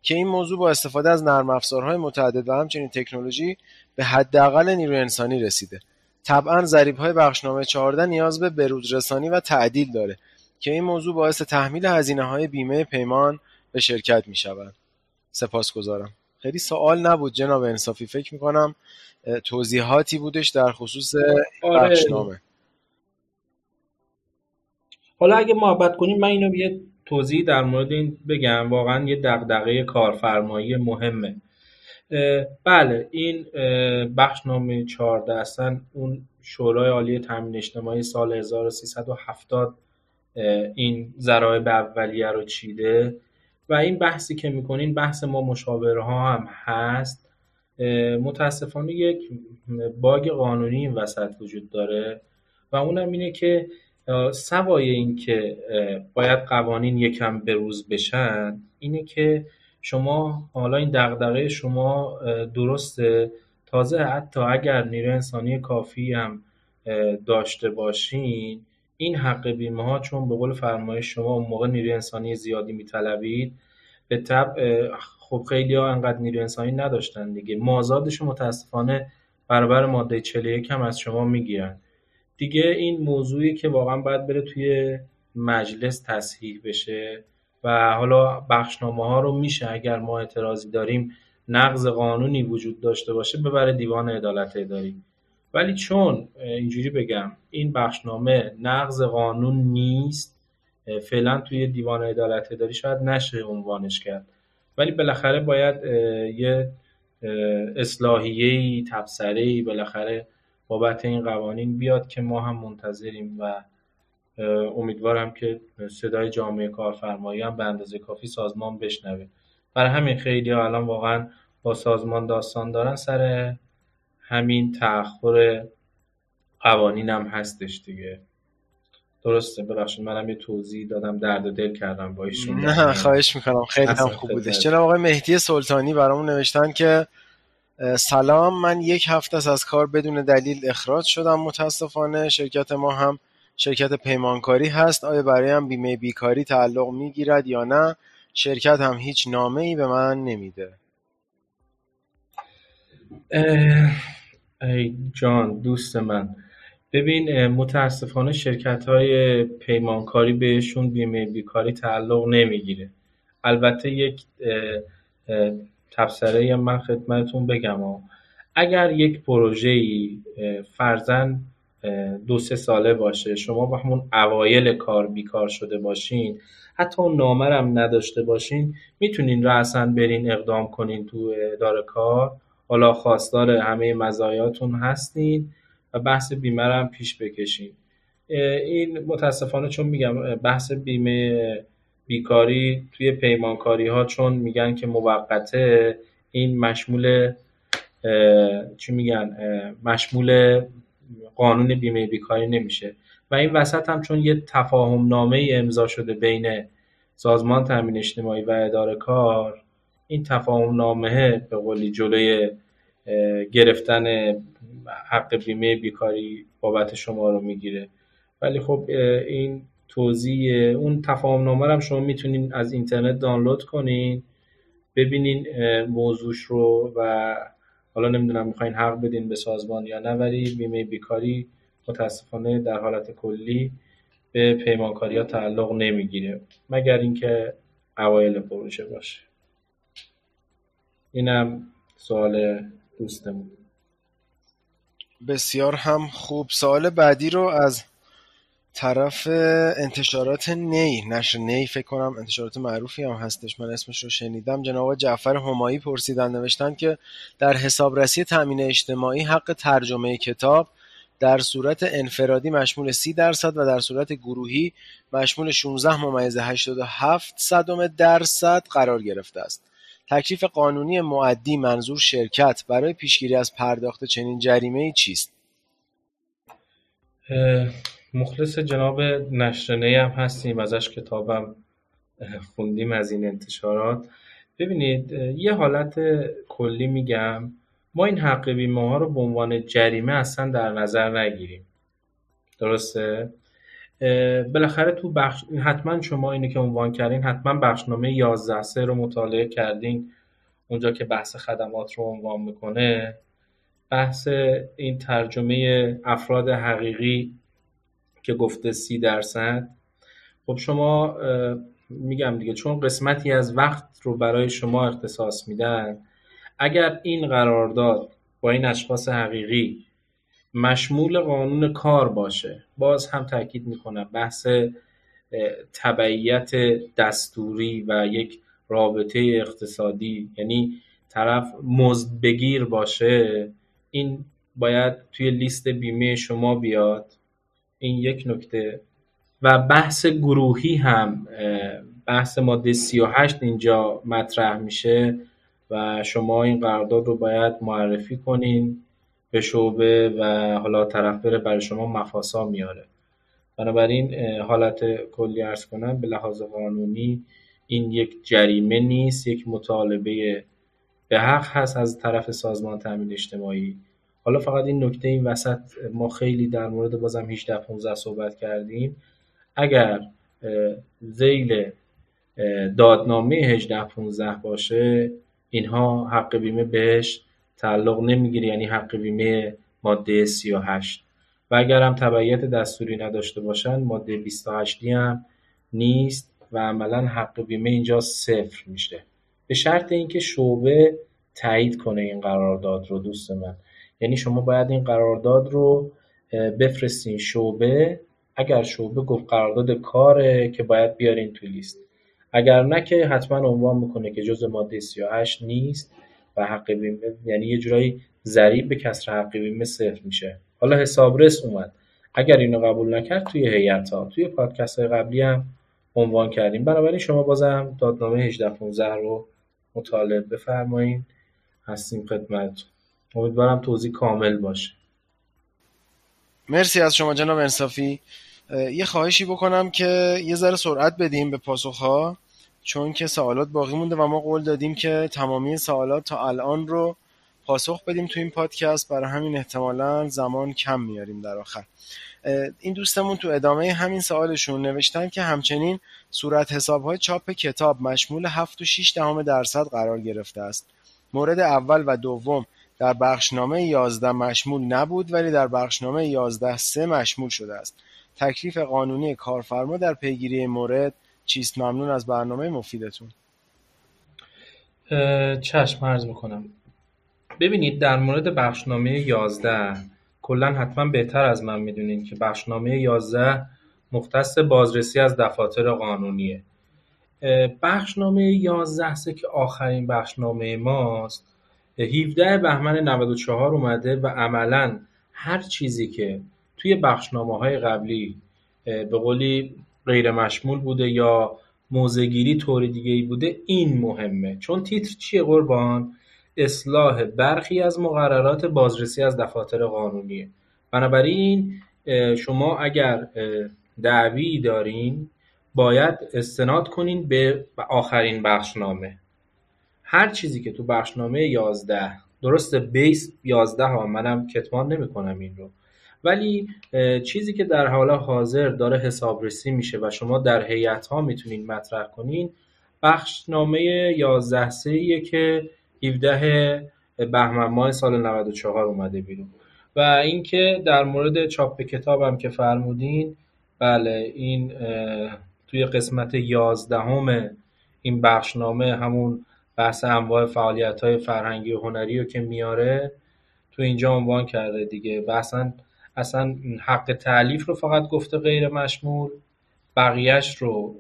که این موضوع با استفاده از نرم افزارهای متعدد و همچنین تکنولوژی به حداقل نیروی انسانی رسیده طبعا ضریب های بخشنامه 14 نیاز به بروزرسانی و تعدیل داره که این موضوع باعث تحمیل هزینه های بیمه پیمان به شرکت می شود. سپاس گذارم. خیلی سوال نبود جناب انصافی فکر می کنم توضیحاتی بودش در خصوص آره. بخشنامه. حالا اگه محبت کنیم من اینو یه توضیح در مورد این بگم. واقعا یه دغدغه کارفرمایی مهمه. بله این بخشنامه 14 اصلا اون شورای عالی تامین اجتماعی سال 1370 این ذرایب اولیه رو چیده. و این بحثی که می‌کنین بحث ما مشاوره ها هم هست. متاسفانه یک باگ قانونی این وسط وجود داره و اونم اینه که سوای این که باید قوانین یکم بروز بشن اینه که شما حالا این دغدغه شما درسته. تازه حتی اگر نیروی انسانی کافی هم داشته باشین این حق بیمه ها چون به قول فرمایش شما اون موقع نیروی انسانی زیادی میطلبید به طب خب خیلی ها انقدر نیروی انسانی نداشتن دیگه. مازادش متاسفانه برابر ماده 41 هم از شما می‌گیرن. دیگه این موضوعی که واقعا باید بره توی مجلس تصحیح بشه و حالا بخشنامه ها رو میشه اگر ما اعتراضی داریم نقض قانونی وجود داشته باشه ببره دیوان عدالت اداری. ولی چون اینجوری بگم این بخشنامه نقض قانون نیست فعلا توی دیوان عدالت اداری شاید نشه عنوانش کرد. ولی بالاخره باید یه اصلاحیه‌ای تبصره‌ای بالاخره بابت این قوانین بیاد که ما هم منتظریم و امیدوارم که صدای جامعه کارفرمایی هم به اندازه کافی سازمان بشنوه. برای همین خیلی الان واقعا با سازمان داستان دارن سر همین تأخر قوانین هم هستش دیگه. درسته ببخشید منم یه توضیح دادم درد دل کردم با ایشون. نه خواهش می‌کنم. خیلی هم خوب بودش جناب آقای مهدی سلطانی برامون نوشتن که سلام من یک هفته از کار بدون دلیل اخراج شدم متاسفانه. شرکت ما هم شرکت پیمانکاری هست. آیا برای هم بیمه بیکاری تعلق می‌گیرد یا نه؟ شرکت هم هیچ نامه ای به من نمیده. ای جان دوست من. ببین متاسفانه شرکت های پیمانکاری بهشون بیمه بیکاری تعلق نمی‌گیره. البته یک تبصره من خدمتتون بگم اگر یک پروژه فرزن دو سه ساله باشه شما با همون اوایل کار بیکار شده باشین حتی اون نامرم نداشته باشین می‌تونین رأسا برین اقدام کنین تو اداره کار. حالا خواستار همه مزایاتون هستین و بحث بیمه هم پیش بکشین. این متاسفانه چون میگم بحث بیمه بیکاری توی پیمانکاری ها چون میگن که موقته این مشمول چی میگن مشمول قانون بیمه بیکاری نمیشه. و این وسط هم چون یه تفاهم نامه امضا شده بین سازمان تامین اجتماعی و اداره کار این تفاهم نامه به قولی جلوی گرفتن حق بیمه بیکاری بابت شما رو می‌گیره. ولی خب این توضیح اون تفاهم نامه هم شما می‌تونین از اینترنت دانلود کنین ببینین موضوعش رو و حالا نمی‌دونم می‌خواین حق بدین به سازمان یا نه ولی بیمه بیکاری متاسفانه در حالت کلی به پیمانکاری ها تعلق نمی‌گیره مگر اینکه اوایل پروژه باشه. اینم سوال دوستمون. بسیار هم خوب. سوال بعدی رو از طرف انتشارات نی نشر نی فکر کنم انتشارات معروفی هم هستش. من اسمش رو شنیدم. جناب جعفر همایی پرسیدن نوشتن که در حسابرسی تامین اجتماعی حق ترجمه کتاب در صورت انفرادی مشمول 30 درصد و در صورت گروهی مشمول 16 ممیز 87 صدم درصد قرار گرفته است. تکلیف قانونی معدی منظور شرکت برای پیشگیری از پرداخت چنین جریمه چیست؟ مخلص جناب نشرنه هم هستیم ازش کتابم خوندیم از این انتشارات. ببینید یه حالت کلی میگم. ما این حق بیمه رو به عنوان جریمه اصلا در نظر نگیریم. درسته؟ بالاخره تو بخش حتما شما اینو که عنوان کردین حتما بخشنامه 11 سه رو مطالعه کردین. اونجا که بحث خدمات رو عنوان می‌کنه بحث این ترجمه افراد حقیقی که گفته سی درصد. خب شما میگم دیگه چون قسمتی از وقت رو برای شما اختصاص میدن اگر این قرارداد با این اشخاص حقیقی مشمول قانون کار باشه. باز هم تاکید می‌کنم بحث تبعیت دستوری و یک رابطه اقتصادی یعنی طرف مزد بگیر باشه این باید توی لیست بیمه شما بیاد. این یک نکته. و بحث گروهی هم بحث ماده 38 اینجا مطرح میشه و شما این قرارداد رو باید معرفی کنین. به شعبه و حالا طرف بره برای شما مفاسا میاره. بنابراین حالت کلی ارز کنم به لحاظ قانونی این یک جریمه نیست یک مطالبه به حق هست از طرف سازمان تامین اجتماعی. حالا فقط این نکته این وسط ما خیلی در مورد بازم 18 15 صحبت کردیم. اگر زیل دادنامه 18 15 باشه اینها حق بیمه بهش تعلق نمی‌گیره یعنی حق بیمه ماده 38 و اگر هم تبعیت دستوری نداشته باشن ماده 28 هم نیست و عملا حق بیمه اینجا صفر میشه. به شرط اینکه شعبه تایید کنه این قرارداد رو دوست من. یعنی شما باید این قرارداد رو بفرستین شعبه. اگر شعبه گفت قرارداد کاره که باید بیارین تو لیست. اگر نه که حتما عنوان می‌کنه که جز ماده 38 نیست. و حق بیمه یعنی یه جورایی ضریب به کسر حق بیمه صفر میشه. حالا حسابرس اومد. اگر اینو قبول نکرد توی هیئت ها توی پادکست های قبلی هم عنوان کردیم. بنابراین شما بازم دادنامه 18 15 رو مطالعه بفرمایید هستیم خدمت امیدوارم توضیح کامل باشه. مرسی از شما جناب انصافی. یه خواهشی بکنم که یه ذره سرعت بدیم به پاسخها. چون که سوالات باقی مونده و ما قول دادیم که تمامی سوالات تا الان رو پاسخ بدیم تو این پادکست. برای همین احتمالا زمان کم میاریم در آخر. این دوستمون تو ادامه همین سوالشون نوشتن که همچنین صورت حسابهای چاپ کتاب مشمول 7 و 6 دهم درصد قرار گرفته است. مورد اول و دوم در بخشنامه 11 مشمول نبود ولی در بخشنامه 11 سه مشمول شده است. تکلیف قانونی کارفرما در پیگیری مورد چیست؟ ممنون از برنامه مفیدتون. چشم عرض می‌کنم. ببینید در مورد بخشنامه 11 کلا حتما بهتر از من می‌دونید که بخشنامه 11 مختص بازرسی از دفاتر قانونیه. بخشنامه 11 سه که آخرین بخشنامه ماست 17 بهمن 94 اومده و عملا هر چیزی که توی بخشنامه های قبلی به قولی غیر مشمول بوده یا موزگیری طور دیگه ای بوده این مهمه. چون تیتر چیه قربان؟ اصلاح برخی از مقررات بازرسی از دفاتر قانونیه. بنابراین شما اگر دعوی دارین باید استناد کنین به آخرین بخشنامه. هر چیزی که تو بخشنامه 11 درسته بیس 11 ها منم کتمان نمی کنم این رو. ولی چیزی که در حال حاضر داره حسابرسی میشه و شما در هیئت ها می‌تونین مطرح کنین بخشنامه 11 سه که 17 بهمن ماه سال 94 اومده بیرون. و اینکه در مورد چاپ کتابم که فرمودین بله این توی قسمت 11 این بخشنامه همون بحث انواع فعالیت های فرهنگی و هنری رو که میاره تو اینجا عنوان کرده دیگه بحثا اصلا حق تعلیف رو فقط گفته غیر مشمول بقیهش رو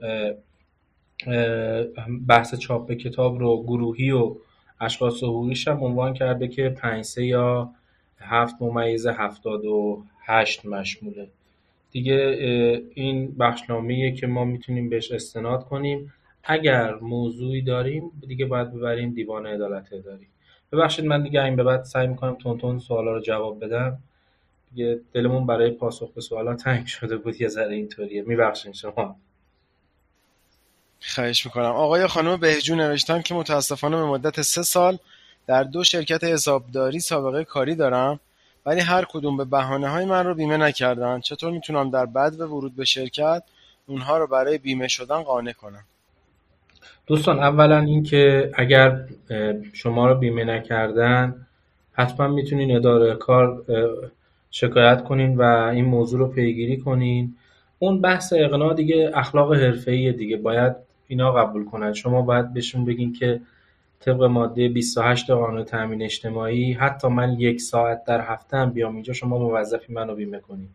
بحث چاپ کتاب رو گروهی و اشخاص حقوقیش هم عنوان کرده که پنج سه یا هفت ممیز هفتاد و هشت مشموله. دیگه این بخشنامه که ما می‌تونیم بهش استناد کنیم. اگر موضوعی داریم دیگه باید ببریم دیوان عدالت اداری. ببخشید من دیگه این به بعد سعی می‌کنم تون تون سوالا رو جواب بدم. دیگه دلمون برای پاسخ به سوالا تنگ شده بود یه ذره اینطوریه. میبخشین شما. خواهش می‌کنم. آقای خانم بهجو نوشتن که متاسفانه به مدت سه سال در دو شرکت حسابداری سابقه کاری دارم ولی هر کدوم به بهانه های من رو بیمه نکردن. چطور می‌تونم در بعد به ورود به شرکت اونها رو برای بیمه شدن قانع کنم؟ دوستان اولا اینکه اگر شما رو بیمه نکردن حتما می‌تونین اداره کار شکایت کنین و این موضوع رو پیگیری کنین. اون بحث اقناع دیگه اخلاق حرفه‌ای دیگه. باید اینا قبول کنن. شما باید بهشون بگین که طبق ماده 28 قانون تامین اجتماعی حتی من یک ساعت در هفته هم بیام اینجا شما موظفی منو بیمه کنین.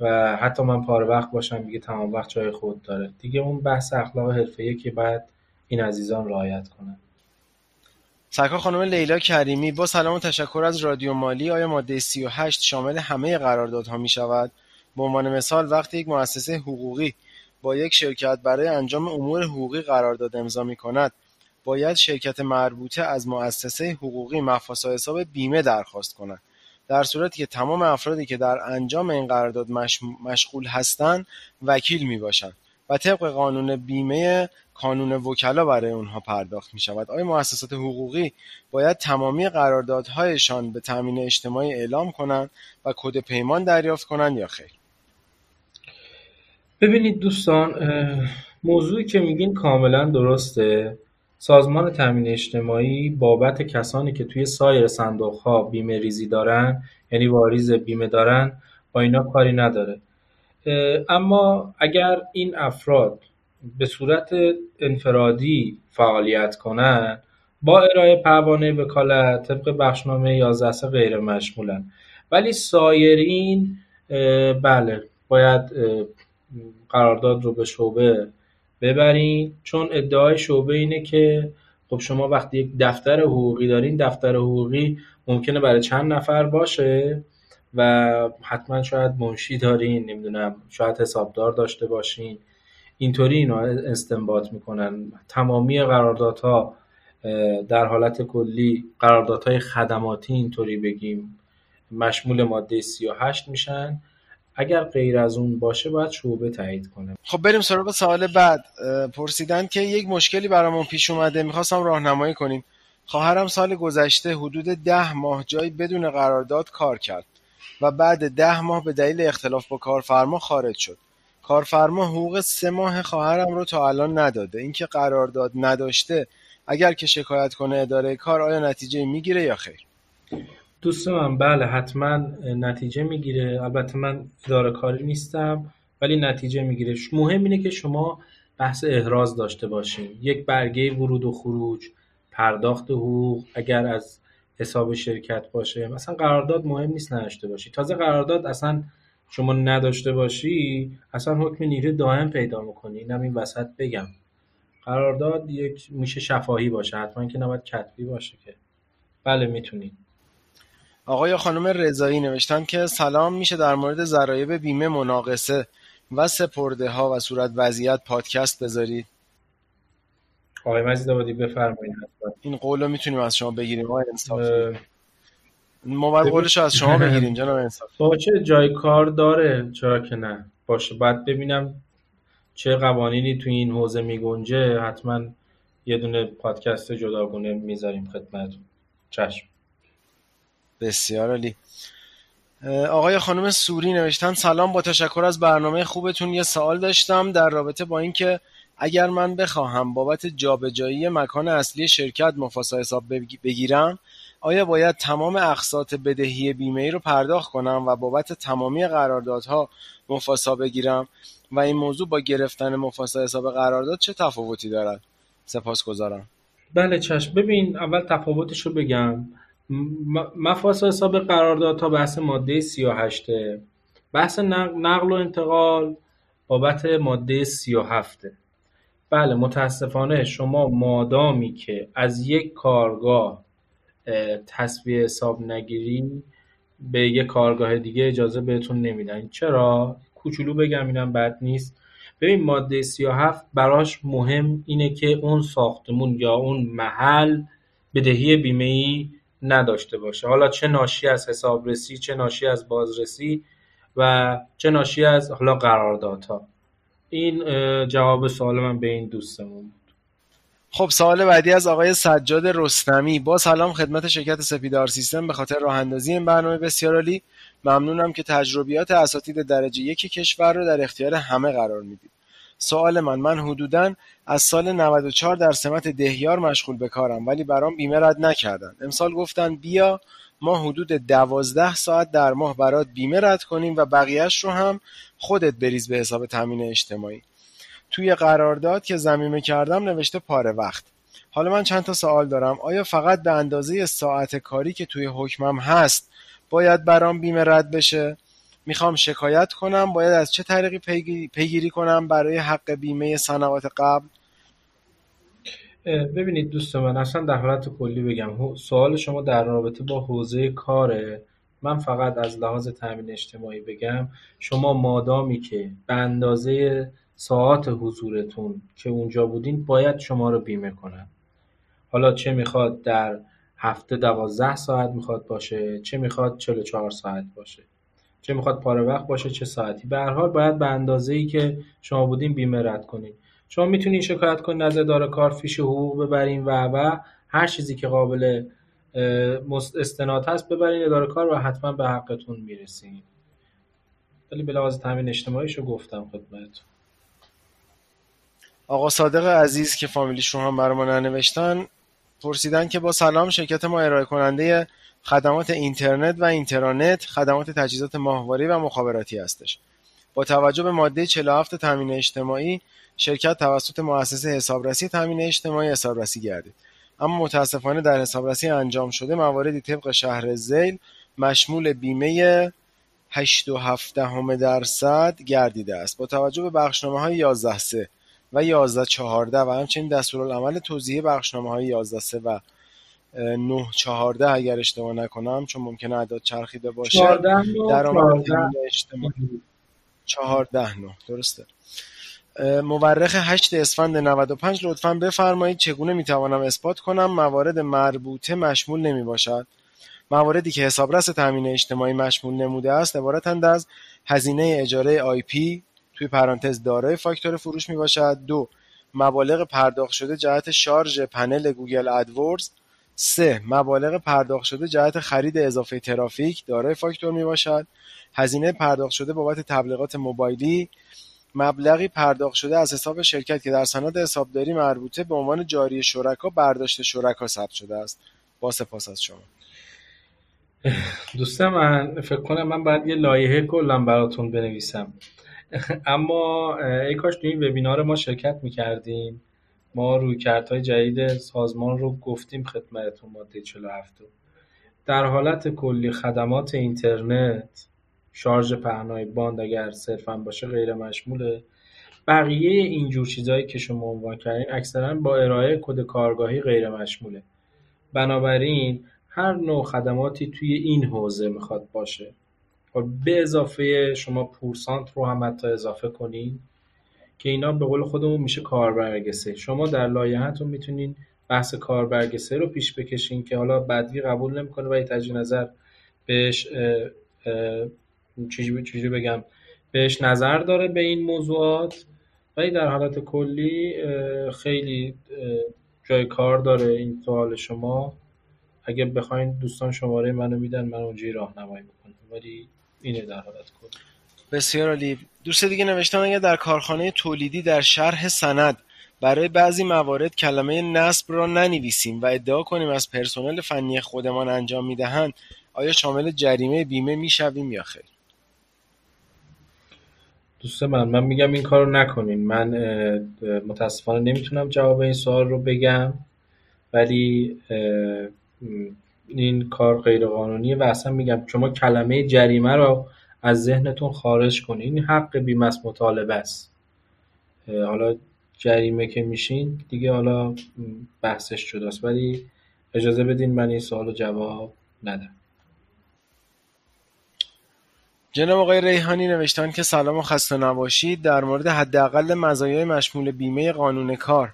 و حتی من پاره وقت باشم دیگه تمام وقت جای خود داره. دیگه اون بحث اخلاق حرفه‌ای که باید این عزیزان رعایت کنن. سرکار خانم لیلا کریمی با سلام و تشکر از رادیو مالی آیا ماده 38 شامل همه قراردادها می شود؟ به عنوان مثال وقتی یک مؤسسه حقوقی با یک شرکت برای انجام امور حقوقی قرارداد امضا می کند باید شرکت مربوطه از مؤسسه حقوقی مفاسا حساب بیمه درخواست کند در صورتی که تمام افرادی که در انجام این قرارداد مشغول هستند وکیل می باشند و طبق قانون بیمه کانون وکلا برای اونها پرداخت می شود آیا مؤسسات حقوقی باید تمامی قراردادهایشان به تامین اجتماعی اعلام کنند و کد پیمان دریافت کنند یا خیر؟ ببینید دوستان موضوعی که میگین کاملا درسته. سازمان تامین اجتماعی بابت کسانی که توی سایر صندوقها بیمه ریزی دارن یعنی واریز بیمه دارن با اینا کاری نداره. اما اگر این افراد به صورت انفرادی فعالیت کنند با ارائه پروانه وکالت طبق بخشنامه 11 غیر مشمولن. ولی سایرین بله باید قرارداد رو به شعبه ببرین. چون ادعای شعبه اینه که خب شما وقتی یک دفتر حقوقی دارین دفتر حقوقی ممکنه برای چند نفر باشه و حتما شاید منشی دارین نمی‌دونم شاید حسابدار داشته باشین. اینطوری اینا استنباط می‌کنن. تمامی قراردادها در حالت کلی قراردادهای خدماتی اینطوری بگیم. مشمول ماده 38 میشن. اگر غیر از اون باشه باید شعبه تایید کنه. خب بریم سراغ سوال بعد. پرسیدن که یک مشکلی برامون پیش اومده. می‌خواستم راهنمایی کنیم. خواهرم سال گذشته حدود ده ماه جایی بدون قرارداد کار کرد و بعد ده ماه به دلیل اختلاف با کارفرما خارج شد. کارفرما حقوق سه ماه خواهرم رو تا الان نداده. اینکه قرارداد نداشته اگر که شکایت کنه اداره کار آیا نتیجه می‌گیره یا خیر؟ دوست من بله حتما نتیجه می‌گیره. البته من اداره کاری نیستم ولی نتیجه می‌گیره. مهم اینه که شما بحث احراز داشته باشین. یک برگه ورود و خروج پرداخت حقوق اگر از حساب شرکت باشه. مثلا قرارداد مهم نیست نداشته باشی. تازه قرارداد اصلا شما نداشته باشی اصلا حکم نیروی دائم پیدا می‌کنی. اینم این وسط بگم. قرارداد یک میشه شفاهی باشه حتما که نباید کتبی باشه که. بله می‌تونید آقای خانم رضایی نوشتن که سلام میشه در مورد ضرایب بیمه مناقصه و سپرده ها و صورت وضعیت پادکست بذارید. آقای مزید آبادی بفرمایید. این قول رو می‌تونیم از شما بگیریم آقای انصافی. ما باید قولش از شما بگیریم جناب انصافی. با چه جای کار داره؟ چرا که نه. باشه باید ببینم چه قوانینی تو این حوزه میگنجه. حتما یه دونه پادکست جداگونه می‌ذاریم خدمتتون. چشم. بسیار عالی. آقای خانم سوری نوشتن سلام با تشکر از برنامه خوبتون. یه سوال داشتم در رابطه با اینکه اگر من بخواهم بابت جابجایی مکان اصلی شرکت مفاسا حساب بگیرم آیا باید تمام اقساط بدهی بیمه رو پرداخت کنم و بابت تمامی قراردادها مفاسا بگیرم و این موضوع با گرفتن مفاسا حساب قرارداد چه تفاوتی دارد؟ سپاسگزارم. بله چشم. ببین اول تفاوتش رو بگم. مفاسا حساب قراردادها بحث ماده 38 بحث نقل و انتقال بابت ماده 37 بله متاسفانه شما مادامی که از یک کارگاه تصویه حساب نگیری به یک کارگاه دیگه اجازه بهتون نمیدن. چرا؟ کوچولو بگم اینم بد نیست. ببین ماده 37 براش مهم اینه که اون ساختمون یا اون محل بدهی بیمه ای نداشته باشه. حالا چه ناشی از حسابرسی چه ناشی از بازرسی و چه ناشی از حالا قراردادها. این جواب سوال من به این دوستمون. خب سوال بعدی از آقای سجاد رستمی. با سلام خدمت شرکت سپیدار سیستم به خاطر راه اندازی این برنامه بسیار عالی. ممنونم که تجربیات اساتید درجه یک کشور رو در اختیار همه قرار می‌دید. سوال من من حدودا از سال 94 در سمت دهیار مشغول به کارم ولی برام بیمه رد نکردن. امسال گفتن بیا ما حدود دوازده ساعت در ماه برات بیمه رد کنیم و بقیهش رو هم خودت بریز به حساب تامین اجتماعی. توی قرارداد که زمینه کردم نوشته پاره وقت. حالا من چند تا سوال دارم. آیا فقط به اندازه ساعت کاری که توی حکمم هست باید برام بیمه رد بشه؟ می‌خوام شکایت کنم. باید از چه طریقی پیگیری کنم برای حق بیمه سنوات قبل؟ ببینید دوست من اصلا در حالت کلی بگم. سوال شما در رابطه با حوزه کاره. من فقط از لحاظ تامین اجتماعی بگم. شما مادامی که به اندازه ساعات حضورتون که اونجا بودین باید شما رو بیمه کنن. حالا چه می‌خواد در هفته دوازده ساعت می‌خواد باشه چه می‌خواد 44 ساعت باشه. چه می‌خواد پاره وقت باشه چه ساعتی. به هر حال باید به اندازه ای که شما بودین بیمه رد کنین. شما می‌تونین شکایت کنین از اداره کار فیش حقوق ببرین و و. هر چیزی که قابل استناد هست ببرین اداره کار و حتما به حقتون می‌رسین. ولی به لحاظ تامین اجتماعیش رو گفتم خدمتتون. آقا صادق عزیز که فامیلیش رو هم برای ما ننوشتن پرسیدن که با سلام شرکت ما ارائه کننده خدمات اینترنت و اینترانت خدمات تجهیزات ماهواره و مخابراتی هستش. با توجه به ماده 47 تامین اجتماعی شرکت توسط مؤسسه حسابرسی تامین اجتماعی حسابرسی گردید. اما متاسفانه در حسابرسی انجام شده مواردی طبق شهر زیل مشمول بیمه 8.7 درصد گردیده است. با توجه به بخشنامه های 11 3 و 11 14 و همچنین دستورالعمل توضیحی بخشنامه های 11 3 و 9 14 اگر اشتباه نکنم چون ممکنه اعداد چرخیده باشه 14 درآمد اجتماعی. 14 9 درسته. مورخ 8 اسفند 95 لطفا بفرمایید چگونه می‌توانم اثبات کنم موارد مربوطه مشمول نمی باشد مواردی که حسابرس تامین اجتماعی مشمول نموده است عبارتند از هزینه اجاره آی پی توی پرانتز دارای فاکتور فروش می باشد دو مبالغ پرداخت شده جهت شارژ پنل گوگل ادورز. سه مبالغ پرداخت شده جهت خرید اضافه ترافیک دارای فاکتور می باشد هزینه پرداخت شده بابت تبلیغات موبایلی. مبلغی پرداخت شده از حساب شرکت که در سند حسابداری مربوطه به عنوان جاری شرکا برداشت شرکا ثبت شده است. با سپاس از شما. دوست من فکر کنم من باید یه لایحه کلا براتون بنویسم. [LAUGHS] اما ای کاش تو این وبینار ما شرکت می‌کردیم. ما روی های جدید سازمان رو گفتیم خدمتتون ماده 47 در حالت کلی خدمات اینترنت شارژ پهنای باند اگر صرفا باشه غیر مشموله. بقیه اینجور چیزهایی که شما عنوان کردین اکثرا با ارائه کد کارگاهی غیر مشموله. بنابراین هر نوع خدماتی توی این حوزه می‌خواد باشه. به اضافه شما پورسانت رو هم حتی اضافه کنین که اینا به قول خودمون میشه کاربرگسه شما در لایحتون می‌تونین بحث کاربرگسه رو پیش بکشین که حالا بدوی قبول نمی‌کنه و تجدید نظر بهش چجوری بگم بهش نظر داره به این موضوعات. ولی در حالت کلی خیلی جای کار داره این سوال شما. اگه بخواین دوستان شماره منو میدن من اونجایی راهنمایی می‌کنم. ولی اینه در حالت کلی بسیار عالی. دوست دیگه نوشتن اگر در کارخانه تولیدی در شرح سند برای بعضی موارد کلمه نصب را ننویسیم و ادعا کنیم از پرسنل فنی خودمان انجام می‌دهند آیا شامل جریمه بیمه می‌شویم یا خیر؟ دوست من من میگم این کار رو نکنین. من متاسفانه نمی‌تونم جواب این سوال رو بگم ولی این کار غیر قانونیه و اصلا میگم شما کلمه جریمه رو از ذهنتون خارج کنین. این حق بیمه است. مطالبه است حالا جریمه که میشین دیگه حالا بحثش جداست. ولی اجازه بدین من این سوال جواب ندم. جناب آقای ریحانی نوشتن که سلام و خسته نباشید. در مورد حداقل مزایای مشمول بیمه قانون کار.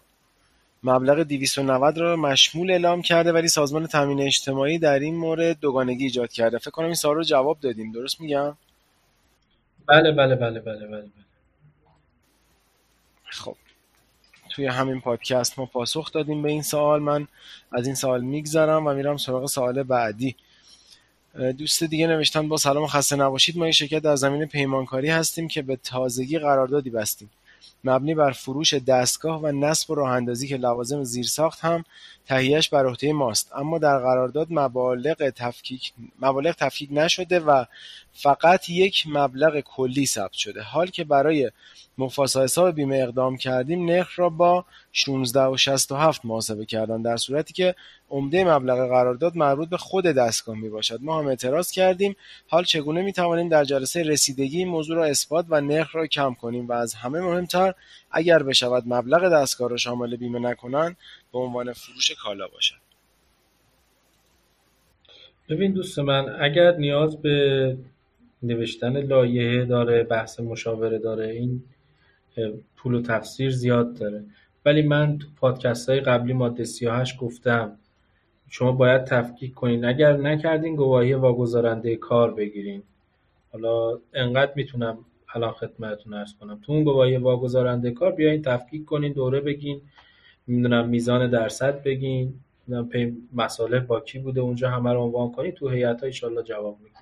مبلغ 290 را مشمول اعلام کرده ولی سازمان تامین اجتماعی در این مورد دوگانگی ایجاد کرده. فکر کنم این سوال رو جواب دادیم درست میگم؟ بله بله بله بله بله, بله. خب. توی همین پادکست ما پاسخ دادیم به این سوال. من از این سوال میگذرم و میرم سراغ سوال بعدی. دوست دیگه نوشتن با سلام و خسته نباشید. ما یک شرکت در زمین پیمانکاری هستیم که به تازگی قراردادی بستیم. مبنی بر فروش دستگاه و نصب و راه اندازی که لوازم زیرساخت هم تهیهش بر عهده ماست. اما در قرارداد مبالغ تفکیک مبالغ تفکیک نشده و فقط یک مبلغ کلی ثبت شده. حال که برای مفاسا حساب بیمه اقدام کردیم نرخ را با 16 و 67 محاسبه کردن در صورتی که عمده مبلغ قرارداد مربوط به خود دستگاه می باشد ما هم اعتراض کردیم. حال چگونه می توانیم در جلسه رسیدگی این موضوع را اثبات و نرخ را کم کنیم و از همه مهمتر اگر بشود مبلغ دستگاه را شامل بیمه نکنند به عنوان فروش کالا باشد. ببین دوست من اگر نیاز به نوشتن لایحه داره بحث مشاوره داره این پول و تفسیر زیاد داره. ولی من تو پادکست های قبلی ماده 38 گفتم شما باید تفکیک کنین. اگر نکردین گواهی واگذارنده کار بگیرین. حالا انقدر می‌تونم الان خدمتتون ارز کنم. تو اون گواهی واگذارنده کار بیاین تفکیک کنین دوره بگین می‌دونم میزان درصد بگین می‌دونم مساله با کی بوده اونجا همه رو عنوان کنین تو هیئت ها جواب می‌گیرین.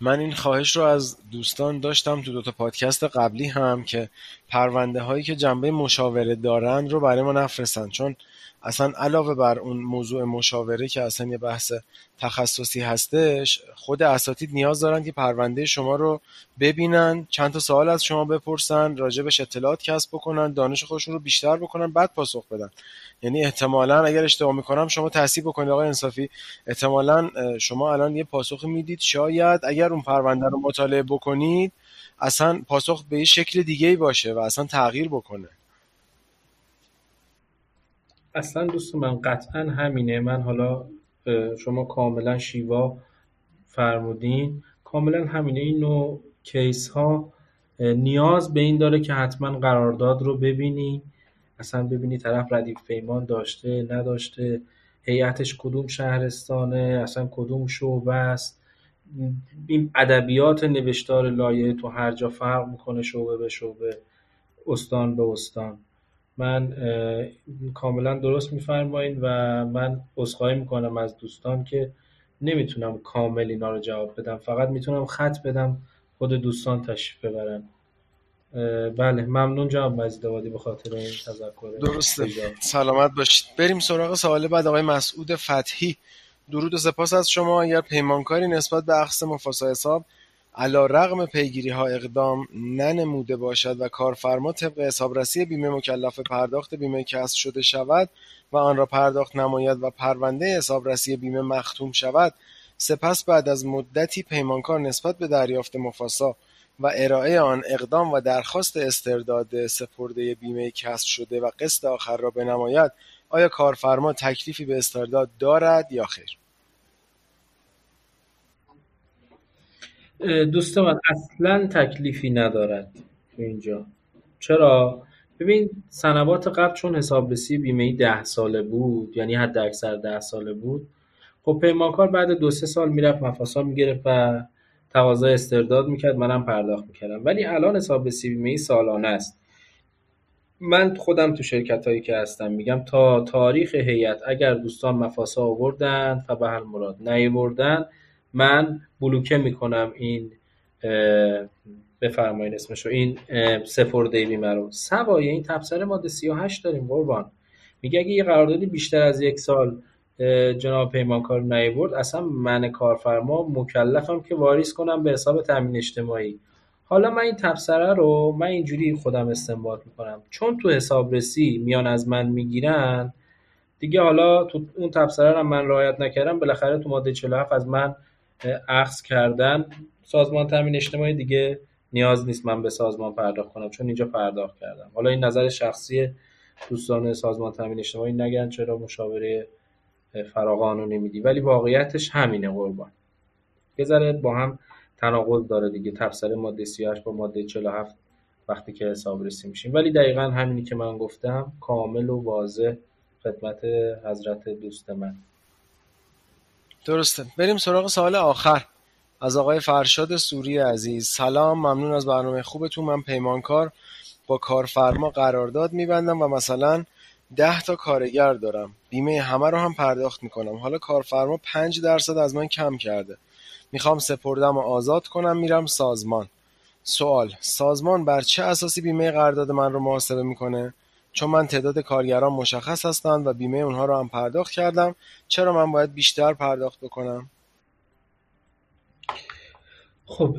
من این خواهش رو از دوستان داشتم تو دوتا پادکست قبلی هم که پرونده هایی که جنبه مشاوره دارند رو برای ما نفرستن. چون اصلا علاوه بر اون موضوع مشاوره که اصلا یه بحث تخصصی هستش خود اساتید نیاز دارن که پرونده شما رو ببینن چند تا سوال از شما بپرسن راجبش اطلاعات کسب بکنن دانش خودشون رو بیشتر بکنن بعد پاسخ بدن. یعنی احتمالا اگر اشتباه می‌کنم شما تصحیح بکنید. آقای انصافی احتمالا شما الان یه پاسخ می‌دید. شاید اگر اون پرونده رو مطالعه بکنید اصلا پاسخ به یه شکل دیگه باشه و اصلا تغییر بکنه. اصلا دوست من قطعا همینه. من حالا شما کاملا شیوا فرمودین. کاملا همینه. این نوع کیس ها نیاز به این داره که حتما قرارداد رو ببینی. اصلا ببینی طرف ردیف پیمان داشته نداشته. هیئتش کدوم شهرستانه؟ اصلا کدوم شعبه است؟ این ادبیات نوشتار لایه تو هر جا فرق می‌کنه شعبه به شعبه استان به استان. من کاملا درست میفرمایید و من عذرخواهی می‌کنم از دوستان که نمی‌تونم کامل اینا رو جواب بدم. فقط می‌تونم خط بدم خود دوستان تشریف ببرن. بله ممنون جناب مزید به خاطر این تذکر. درسته. سلامت باشید. بریم سراغ سوال بعد آقای مسعود فتحی. درود و سپاس از شما. اگر پیمانکاری نسبت به اخص مفاسا حساب رغم پیگیری ها اقدام ننموده باشد و کارفرما طبق حسابرسی بیمه مکلف پرداخت بیمه کسب شده شود و آن را پرداخت نماید و پرونده حسابرسی بیمه مختوم شود سپس بعد از مدتی پیمانکار نسبت به دریافت مفاسا و ارائه آن اقدام و درخواست استرداد سپرده بیمه کسب شده و قسط آخر را بنماید آیا کارفرما تکلیفی به استرداد دارد یا خیر؟ دوست من اصلا تکلیفی ندارد تو اینجا. چرا؟ ببین سنوات قبل چون حسابرسی بیمه ده ساله بود یعنی حد اکثر ده ساله بود. خب پیمانکار بعد دو سه سال می‌رفت مفاسا می‌گرفت و تقاضا استرداد می‌کرد منم پرداخت می‌کردم. ولی الان حسابرسی بیمه سالانه است. من خودم تو شرکت هایی که هستم میگم تا تاریخ هیئت اگر دوستان مفاسا آوردن فبه مراد نیاوردن من بلوکه می‌کنم این بفرمایید اسمشو این سپرده بیمه رو سوای این تبصره ماده 38 داریم قربان. میگه اگه یه قراردادی بیشتر از یک سال جناب پیمانکار نیورد اصلا من کارفرما مکلفم که واریز کنم به حساب تامین اجتماعی. حالا من این تبصره رو من اینجوری خودم استنباط می‌کنم. چون تو حسابرسی میان از من می‌گیرن دیگه حالا تو اون تبصره رو من رعایت نکردم بالاخره تو ماده 47 از من اخذ کردن سازمان تامین اجتماعی دیگه نیاز نیست من به سازمان پرداخت کنم چون اینجا پرداخت کردم. حالا این نظر شخصی دوستان سازمان تامین اجتماعی نگن چرا مشاوره فراغانو نمیدی؟ ولی واقعیتش همینه قربان. یه ذره با هم تناقض داره دیگه تفسیر ماده 38 با ماده 47 وقتی که حسابرسی میشیم. ولی دقیقا همینی که من گفتم کامل و واضح خدمت حضرت دوست من. درسته. بریم سراغ سوال آخر. از آقای فرشاد سوری عزیز. سلام ممنون از برنامه خوبتون. من پیمانکار با کارفرما قرارداد میبندم و مثلا ده تا کارگر دارم. بیمه همه رو هم پرداخت می‌کنم. حالا کارفرما پنج درصد از من کم کرده. می‌خوام سپردم و آزاد کنم میرم سازمان. سوال سازمان بر چه اساسی بیمه قرارداد من رو محاسبه می‌کنه؟ چون من تعداد کارگران مشخص هستند و بیمه اونها رو هم پرداخت کردم چرا من باید بیشتر پرداخت بکنم؟ خب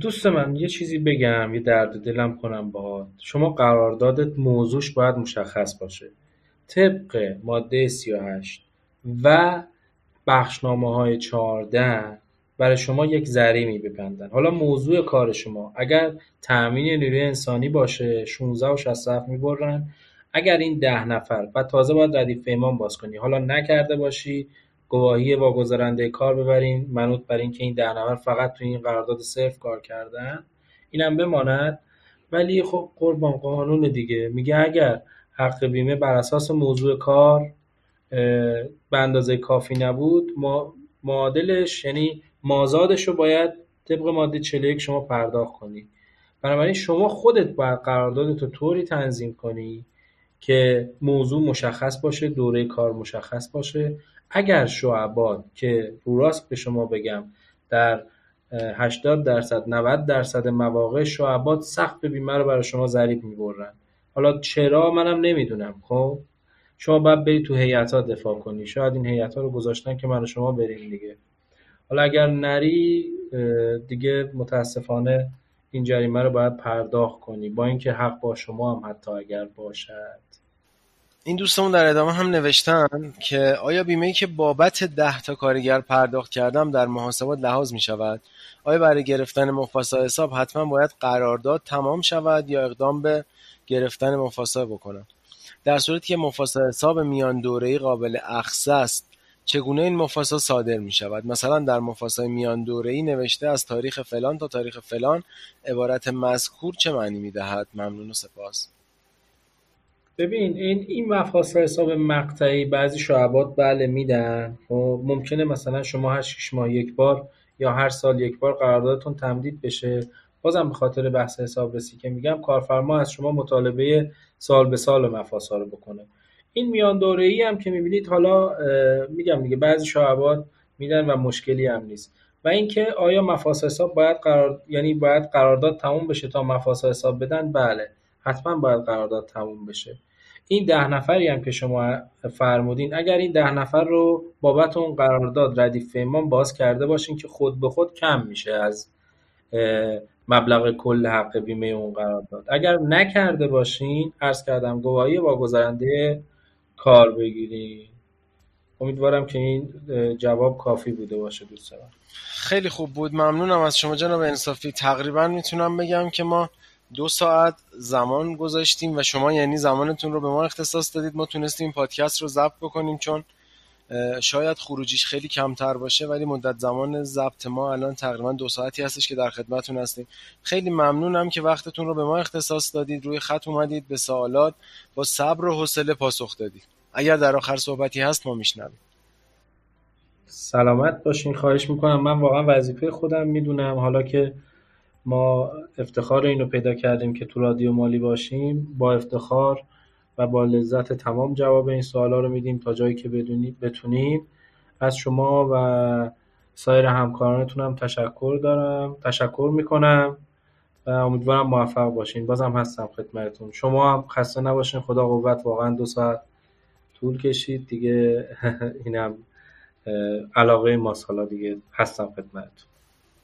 دوست من یه چیزی بگم یه درد دلم کنم باهات. شما قراردادت موضوعش باید مشخص باشه. طبق ماده 38 و بخشنامه های 14 برای شما یک ضریمی ببندن حالا موضوع کار شما اگر تأمین نیروی انسانی باشه 16 و 67 می‌برن اگر این ده نفر و تازه باید ردیف پیمان باز کنی حالا نکرده باشی گواهی واگذارنده کار ببرین منوط بر اینکه این ده نفر فقط تو این قرارداد صرف کار کردن اینم بماند. ولی خب قربان قانون دیگه. میگه اگر حق بیمه بر اساس موضوع کار به اندازه کافی نبود ما معادلش یعنی مازادش رو باید طبق ماده 41 شما پرداخت کنی. بنابراین شما خودت باید قراردادت رو طوری تنظیم کنی که موضوع مشخص باشه دوره کار مشخص باشه. اگر شعبات که رو راست به شما بگم در 80 درصد 90 درصد مواقع شعبات سخت بیمه رو برای شما ضریب می‌برن. حالا چرا منم نمی‌دونم خب؟ شما باید بری تو هیئت ها دفاع کنی. شاید این هیئت ها رو گذاشتن که من شما بریم دیگه. حالا اگر نری دیگه متاسفانه این جریمه رو باید پرداخت کنی. با اینکه حق با شما هم حتی اگر باشد. این دوستمون در ادامه هم نوشتن که آیا بیمه که بابت ده تا کارگر پرداخت کردم در محاسبات لحاظ می شود؟ آیا برای گرفتن مفاسا حساب حتما باید قرارداد تمام شود یا اقدام به گرفتن مفاسا بکنم؟ در صورتی که مفاسا حساب میان دوره‌ای قابل اخذ است چگونه این مفاسا صادر می شود مثلا در مفاسای میان دوره‌ای نوشته از تاریخ فلان تا تاریخ فلان عبارت مذکور چه معنی می دهد ممنون و سپاس. ببین این این مفاسا حساب مقطعی بعضی شعبات بله میدن. خب ممکنه مثلا شما هر شش ماه یک بار یا هر سال یک بار قراردادتون تمدید بشه. بازم به خاطر بحث حسابرسی که میگم کارفرما از شما مطالبه سال به سال مفاسا رو بکنه. این میان دوره ای هم که می‌بینید حالا میگم دیگه بعضی شعبات میدن و مشکلی هم نیست. و اینکه آیا مفاس حساب باید قرار یعنی باید قرارداد تموم بشه تا مفاس حساب بدن؟ بله حتما باید قرارداد تموم بشه. این ده نفری هم که شما فرمودین اگر این ده نفر رو بابت اون قرارداد ردیف پیمان باز کرده باشین که خود به خود کم میشه از مبلغ کل حق بیمه اون قرارداد. اگر نکرده باشین عرض کردم گواهی با گذرنده کار بگیرین امیدوارم که این جواب کافی بوده باشه دوست خیلی خوب بود ممنونم از شما جناب انصافی. تقریبا می‌تونم بگم که ما دو ساعت زمان گذاشتیم و شما یعنی زمانتون رو به ما اختصاص دادید. ما تونستیم پادکست رو ضبط بکنیم چون شاید خروجیش خیلی کمتر باشه ولی مدت زمان ضبط ما الان تقریبا دو ساعتی هستش که در خدمتتون هستیم. خیلی ممنونم که وقتتون رو به ما اختصاص دادید روی خط اومدید به سوالات با صبر و حوصله پاسخ دادید. اگر در آخر صحبتی هست ما میشنویم. سلامت باشین. خواهش می‌کنم. من واقعا وظیفه خودم می‌دونم. حالا که ما افتخار اینو پیدا کردیم که تو رادیو مالی باشیم با افتخار و با لذت تمام جواب این سوالا رو میدیم تا جایی که بتونیم. از شما و سایر همکارانتون هم تشکر دارم. تشکر می‌کنم و امیدوارم موفق باشین. بازم هستم خدمتتون. شما هم خسته نباشین. خدا قوت. واقعا دو ساعت طول کشید. دیگه [LAUGHS] اینم علاقه ما حالا دیگه هستم خدمتتون.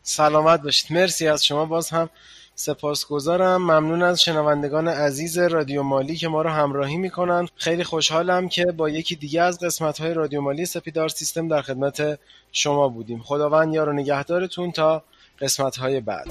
سلامت باشید. مرسی از شما. باز هم سپاسگزارم. ممنون از شنوندگان عزیز رادیو مالی که ما رو همراهی می‌کنن. خیلی خوشحالم که با یکی دیگه از قسمت های رادیو مالی سپیدار سیستم در خدمت شما بودیم. خداوند یار و نگهدارتون تا قسمت های بعد.